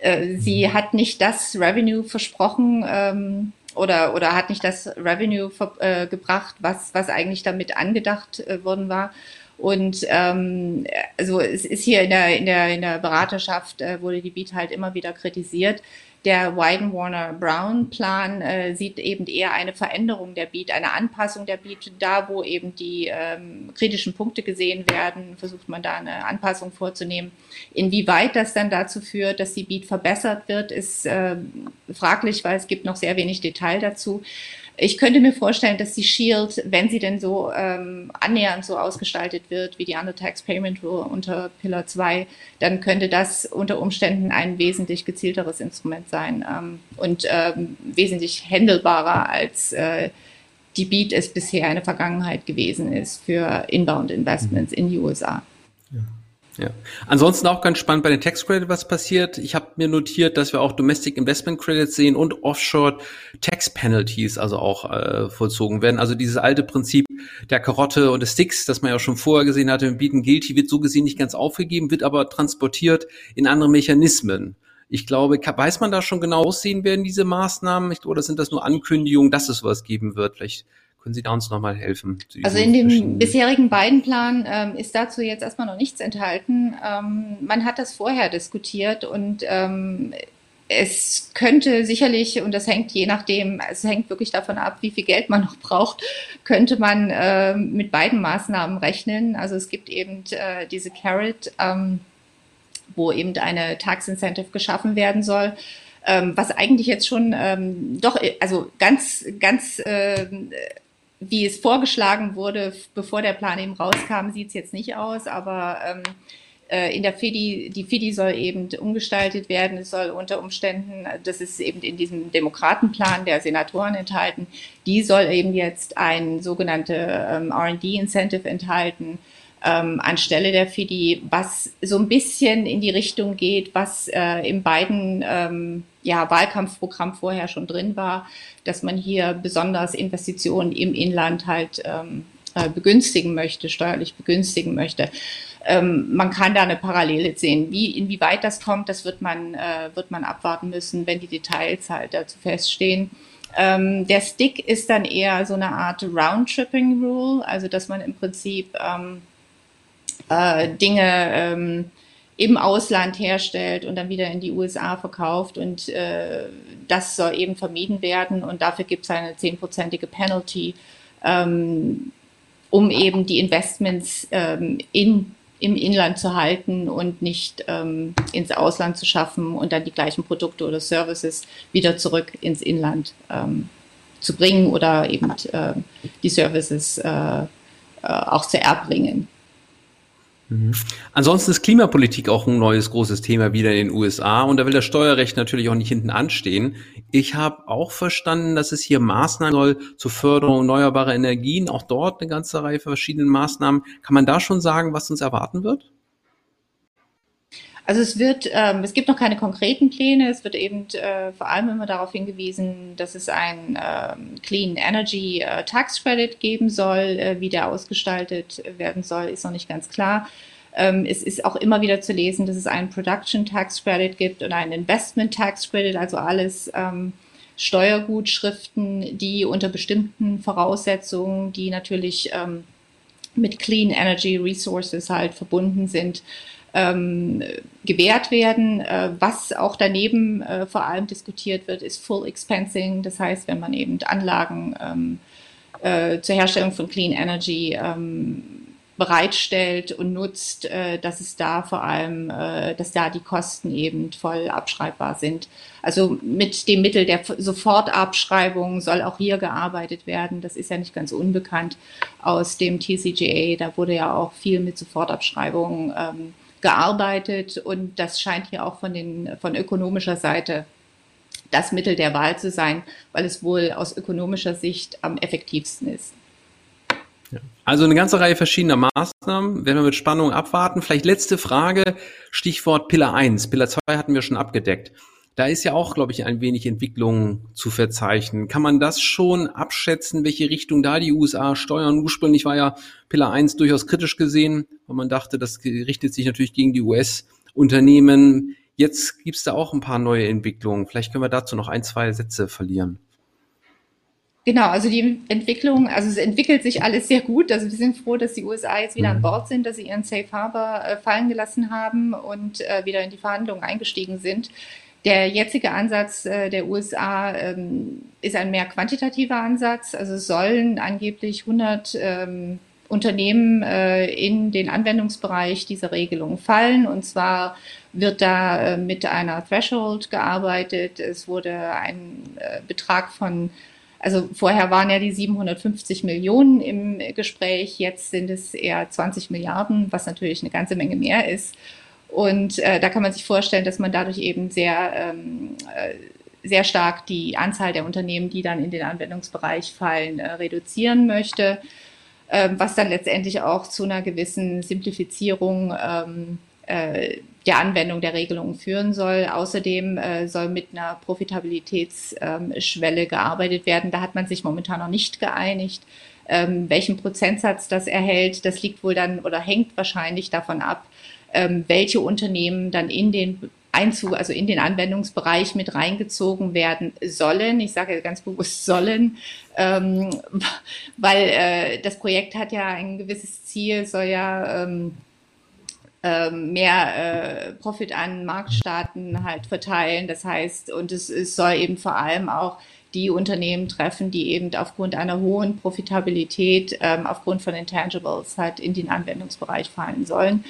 F: äh, sie hat nicht das Revenue versprochen ähm, oder, oder hat nicht das Revenue ver, äh, gebracht, was, was eigentlich damit angedacht äh, worden war. Und ähm, also es ist hier in der, in der, in der Beraterschaft äh, wurde die Beat halt immer wieder kritisiert. Der Wyden-Warner-Brown-Plan äh, sieht eben eher eine Veränderung der Beat, eine Anpassung der Beat. Da, wo eben die ähm, kritischen Punkte gesehen werden, versucht man da eine Anpassung vorzunehmen. Inwieweit das dann dazu führt, dass die Beat verbessert wird, ist äh, fraglich, weil es gibt noch sehr wenig Detail dazu. Ich könnte mir vorstellen, dass die Shield, wenn sie denn so ähm, annähernd so ausgestaltet wird wie die Under Tax Payment Rule unter Pillar 2, dann könnte das unter Umständen ein wesentlich gezielteres Instrument sein ähm, und ähm, wesentlich händelbarer als äh, die Beat es bisher in der Vergangenheit gewesen ist für Inbound Investments in die USA.
B: Ja. Ansonsten auch ganz spannend bei den Tax Credit, was passiert. Ich habe mir notiert, dass wir auch Domestic Investment Credits sehen und Offshore Tax Penalties also auch äh, vollzogen werden. Also dieses alte Prinzip der Karotte und des Sticks, das man ja schon vorher gesehen hatte, mit Bieten Guilty wird so gesehen nicht ganz aufgegeben, wird aber transportiert in andere Mechanismen. Ich glaube, weiß man da schon genau aussehen werden diese Maßnahmen? Oder sind das nur Ankündigungen, dass es was geben wird? Vielleicht können Sie da uns nochmal helfen?
F: Also in dem bisherigen beiden Plan ähm, ist dazu jetzt erstmal noch nichts enthalten. Ähm, man hat das vorher diskutiert und ähm, es könnte sicherlich, und das hängt je nachdem, es hängt wirklich davon ab, wie viel Geld man noch *laughs* braucht, könnte man äh, mit beiden Maßnahmen rechnen. Also es gibt eben äh, diese Carrot, ähm, wo eben eine Tax Incentive geschaffen werden soll. Ähm, was eigentlich jetzt schon ähm, doch, also ganz, ganz äh, wie es vorgeschlagen wurde, bevor der Plan eben rauskam, sieht es jetzt nicht aus, aber ähm, äh, in der FIDI, die FIDI soll eben umgestaltet werden. Es soll unter Umständen, das ist eben in diesem Demokratenplan der Senatoren enthalten, die soll eben jetzt ein sogenannte ähm, R&D-Incentive enthalten, ähm, anstelle der FIDI, was so ein bisschen in die Richtung geht, was äh, in beiden ähm, ja, Wahlkampfprogramm vorher schon drin war, dass man hier besonders Investitionen im Inland halt ähm, äh, begünstigen möchte, steuerlich begünstigen möchte. Ähm, man kann da eine Parallele sehen. Wie, inwieweit das kommt, das wird man, äh, wird man abwarten müssen, wenn die Details halt dazu feststehen. Ähm, der Stick ist dann eher so eine Art Round-Tripping-Rule, also dass man im Prinzip ähm, äh, Dinge ähm, im Ausland herstellt und dann wieder in die USA verkauft. Und äh, das soll eben vermieden werden. Und dafür gibt es eine zehnprozentige Penalty, ähm, um eben die Investments ähm, in, im Inland zu halten und nicht ähm, ins Ausland zu schaffen und dann die gleichen Produkte oder Services wieder zurück ins Inland ähm, zu bringen oder eben äh, die Services äh, äh, auch zu erbringen.
B: Mhm. Ansonsten ist Klimapolitik auch ein neues großes Thema wieder in den USA und da will das Steuerrecht natürlich auch nicht hinten anstehen. Ich habe auch verstanden, dass es hier Maßnahmen soll zur Förderung erneuerbarer Energien, auch dort eine ganze Reihe verschiedenen Maßnahmen. Kann man da schon sagen, was uns erwarten wird?
F: Also es wird, ähm, es gibt noch keine konkreten Pläne. Es wird eben äh, vor allem immer darauf hingewiesen, dass es ein ähm, Clean Energy äh, Tax Credit geben soll. Äh, wie der ausgestaltet werden soll, ist noch nicht ganz klar. Ähm, es ist auch immer wieder zu lesen, dass es einen Production Tax Credit gibt und einen Investment Tax Credit, also alles ähm, Steuergutschriften, die unter bestimmten Voraussetzungen, die natürlich ähm, mit Clean Energy Resources halt verbunden sind, ähm, gewährt werden. Äh, was auch daneben äh, vor allem diskutiert wird, ist Full Expensing. Das heißt, wenn man eben Anlagen ähm, äh, zur Herstellung von Clean Energy ähm, bereitstellt und nutzt, äh, dass es da vor allem, äh, dass da die Kosten eben voll abschreibbar sind. Also mit dem Mittel der Sofortabschreibung soll auch hier gearbeitet werden. Das ist ja nicht ganz unbekannt aus dem TCGA. Da wurde ja auch viel mit Sofortabschreibungen ähm, gearbeitet und das scheint hier auch von, den, von ökonomischer Seite das Mittel der Wahl zu sein, weil es wohl aus ökonomischer Sicht am effektivsten ist.
B: Also eine ganze Reihe verschiedener Maßnahmen, werden wir mit Spannung abwarten. Vielleicht letzte Frage, Stichwort Pillar 1. Pillar 2 hatten wir schon abgedeckt. Da ist ja auch, glaube ich, ein wenig Entwicklung zu verzeichnen. Kann man das schon abschätzen, welche Richtung da die USA steuern? Ursprünglich war ja Pillar 1 durchaus kritisch gesehen, weil man dachte, das richtet sich natürlich gegen die US-Unternehmen. Jetzt gibt es da auch ein paar neue Entwicklungen. Vielleicht können wir dazu noch ein, zwei Sätze verlieren.
F: Genau, also die Entwicklung, also es entwickelt sich alles sehr gut. Also wir sind froh, dass die USA jetzt wieder mhm. an Bord sind, dass sie ihren Safe Harbor äh, fallen gelassen haben und äh, wieder in die Verhandlungen eingestiegen sind. Der jetzige Ansatz äh, der USA ähm, ist ein mehr quantitativer Ansatz. Also sollen angeblich 100 ähm, Unternehmen äh, in den Anwendungsbereich dieser Regelung fallen. Und zwar wird da äh, mit einer Threshold gearbeitet. Es wurde ein Betrag von also vorher waren ja die 750 Millionen im Gespräch, jetzt sind es eher 20 Milliarden, was natürlich eine ganze Menge mehr ist. Und äh, da kann man sich vorstellen, dass man dadurch eben sehr, ähm, äh, sehr stark die Anzahl der Unternehmen, die dann in den Anwendungsbereich fallen, äh, reduzieren möchte, ähm, was dann letztendlich auch zu einer gewissen Simplifizierung ähm, äh, der Anwendung der Regelungen führen soll. Außerdem äh, soll mit einer Profitabilitätsschwelle ähm, gearbeitet werden. Da hat man sich momentan noch nicht geeinigt. Ähm, welchen Prozentsatz das erhält, das liegt wohl dann oder hängt wahrscheinlich davon ab, ähm, welche Unternehmen dann in den Einzug, also in den Anwendungsbereich mit reingezogen werden sollen. Ich sage ganz bewusst sollen, ähm, *laughs* weil äh, das Projekt hat ja ein gewisses Ziel, soll ja ähm, ähm, mehr äh, Profit an Marktstaaten halt verteilen. Das heißt, und es, es soll eben vor allem auch die Unternehmen treffen, die eben aufgrund einer hohen Profitabilität, ähm, aufgrund von Intangibles halt in den Anwendungsbereich fallen sollen.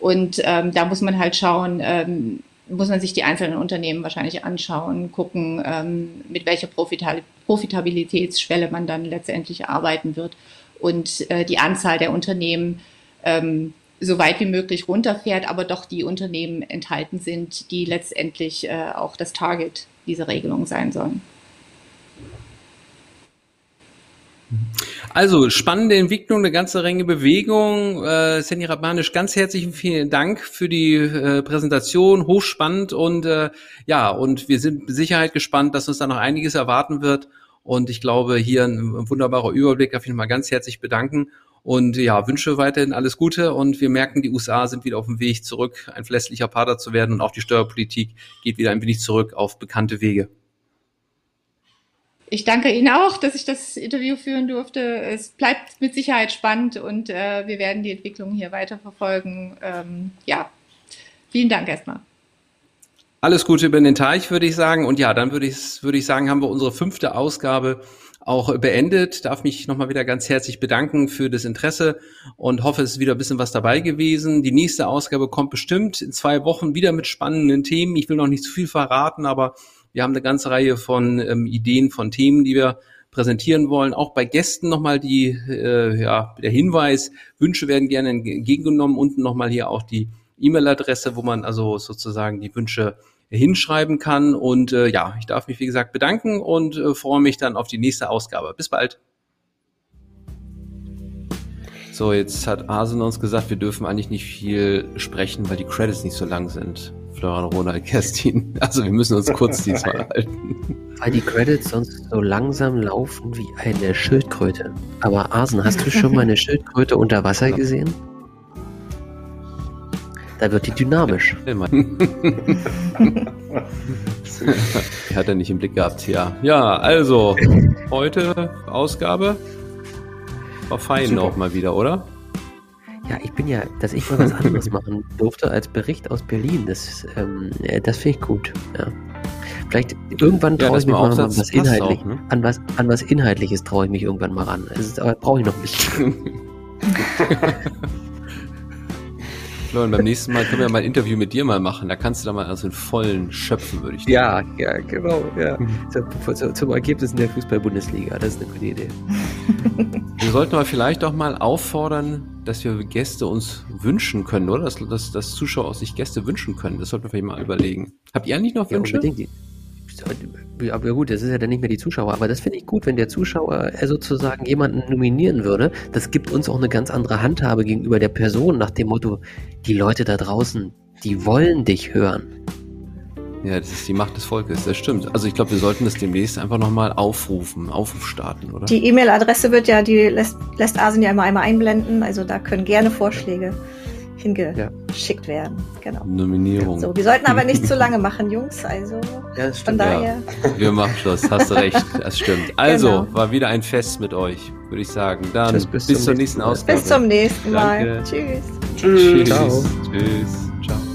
F: Und ähm, da muss man halt schauen, ähm, muss man sich die einzelnen Unternehmen wahrscheinlich anschauen, gucken, ähm, mit welcher Profitabilitätsschwelle man dann letztendlich arbeiten wird und äh, die Anzahl der Unternehmen ähm, so weit wie möglich runterfährt, aber doch die Unternehmen enthalten sind, die letztendlich äh, auch das Target dieser Regelung sein sollen.
B: Also spannende Entwicklung, eine ganze Menge Bewegung. Äh, Senni Rabanisch, ganz herzlichen vielen Dank für die äh, Präsentation, hochspannend und äh, ja, und wir sind mit Sicherheit gespannt, dass uns da noch einiges erwarten wird. Und ich glaube, hier ein, wunderbarer Überblick, darf ich nochmal ganz herzlich bedanken und ja, wünsche weiterhin alles Gute und wir merken, die USA sind wieder auf dem Weg zurück, ein verlässlicher Partner zu werden und auch die Steuerpolitik geht wieder ein wenig zurück auf bekannte Wege.
F: Ich danke Ihnen auch, dass ich das Interview führen durfte. Es bleibt mit Sicherheit spannend und äh, wir werden die Entwicklung hier weiterverfolgen. Ähm, ja, vielen Dank erstmal.
B: Alles Gute über den Teich, würde ich sagen. Und ja, dann würde ich, würde ich sagen, haben wir unsere fünfte Ausgabe auch beendet. Darf mich nochmal wieder ganz herzlich bedanken für das Interesse und hoffe, es ist wieder ein bisschen was dabei gewesen. Die nächste Ausgabe kommt bestimmt in zwei Wochen wieder mit spannenden Themen. Ich will noch nicht zu viel verraten, aber wir haben eine ganze Reihe von ähm, Ideen, von Themen, die wir präsentieren wollen. Auch bei Gästen nochmal die, äh, ja, der Hinweis, Wünsche werden gerne entgegengenommen. Unten nochmal hier auch die E-Mail-Adresse, wo man also sozusagen die Wünsche hinschreiben kann. Und äh, ja, ich darf mich, wie gesagt, bedanken und äh, freue mich dann auf die nächste Ausgabe. Bis bald. So, jetzt hat Arsen uns gesagt, wir dürfen eigentlich nicht viel sprechen, weil die Credits nicht so lang sind. Florian Ronald, Kerstin. Also wir müssen uns kurz diesmal *laughs* halten.
E: Weil die Credits sonst so langsam laufen wie eine Schildkröte. Aber Arsen, hast du schon mal eine Schildkröte unter Wasser gesehen? Da wird die dynamisch.
B: die hat er nicht im Blick gehabt, ja. Ja, also, heute Ausgabe war fein auch mal wieder, oder?
E: Ja, ich bin ja, dass ich mal was anderes *laughs* machen durfte als Bericht aus Berlin. Das, ähm, das finde ich gut. Ja. Vielleicht irgendwann traue ja, ich mich mal, mal was inhaltlich, ne? an was an was inhaltliches traue ich mich irgendwann mal ran. Das brauche ich noch nicht. *laughs* *laughs*
B: Florian, beim nächsten Mal können wir mal ein Interview mit dir mal machen. Da kannst du da mal also in vollen schöpfen, würde ich
E: sagen. Ja, ja, genau. Ja. Zum, zum Ergebnis in der Fußball-Bundesliga. Das ist eine gute Idee. *laughs*
B: wir sollten aber vielleicht auch mal auffordern, dass wir Gäste uns wünschen können, oder? Dass, dass, dass Zuschauer sich Gäste wünschen können. Das sollten wir vielleicht mal überlegen. Habt ihr eigentlich noch Wünsche? Ja, unbedingt
E: aber gut, das ist ja dann nicht mehr die Zuschauer, aber das finde ich gut, wenn der Zuschauer äh, sozusagen jemanden nominieren würde. Das gibt uns auch eine ganz andere Handhabe gegenüber der Person, nach dem Motto, die Leute da draußen, die wollen dich hören.
B: Ja, das ist die Macht des Volkes, das stimmt. Also ich glaube, wir sollten das demnächst einfach nochmal aufrufen, Aufruf starten, oder?
D: Die E-Mail-Adresse wird ja, die lässt, lässt Asien ja immer einmal einblenden, also da können gerne Vorschläge hingeschickt ja. werden. Genau.
B: Nominierung.
D: So, wir sollten aber nicht zu *laughs* lange machen, Jungs. Also
E: Ja, das
D: von
E: stimmt.
D: daher.
B: Wir machen Schluss, hast du recht, das stimmt. *laughs* Also,
D: Genau.
B: war wieder ein Fest mit euch, würde ich sagen. Dann
E: Tschüss,
B: bis,
E: bis zum
B: zur
E: nächsten.
B: Ausgabe.
D: Bis zum nächsten Mal.
B: Danke.
D: Tschüss.
C: Tschüss.
E: Ciao.
B: Tschüss.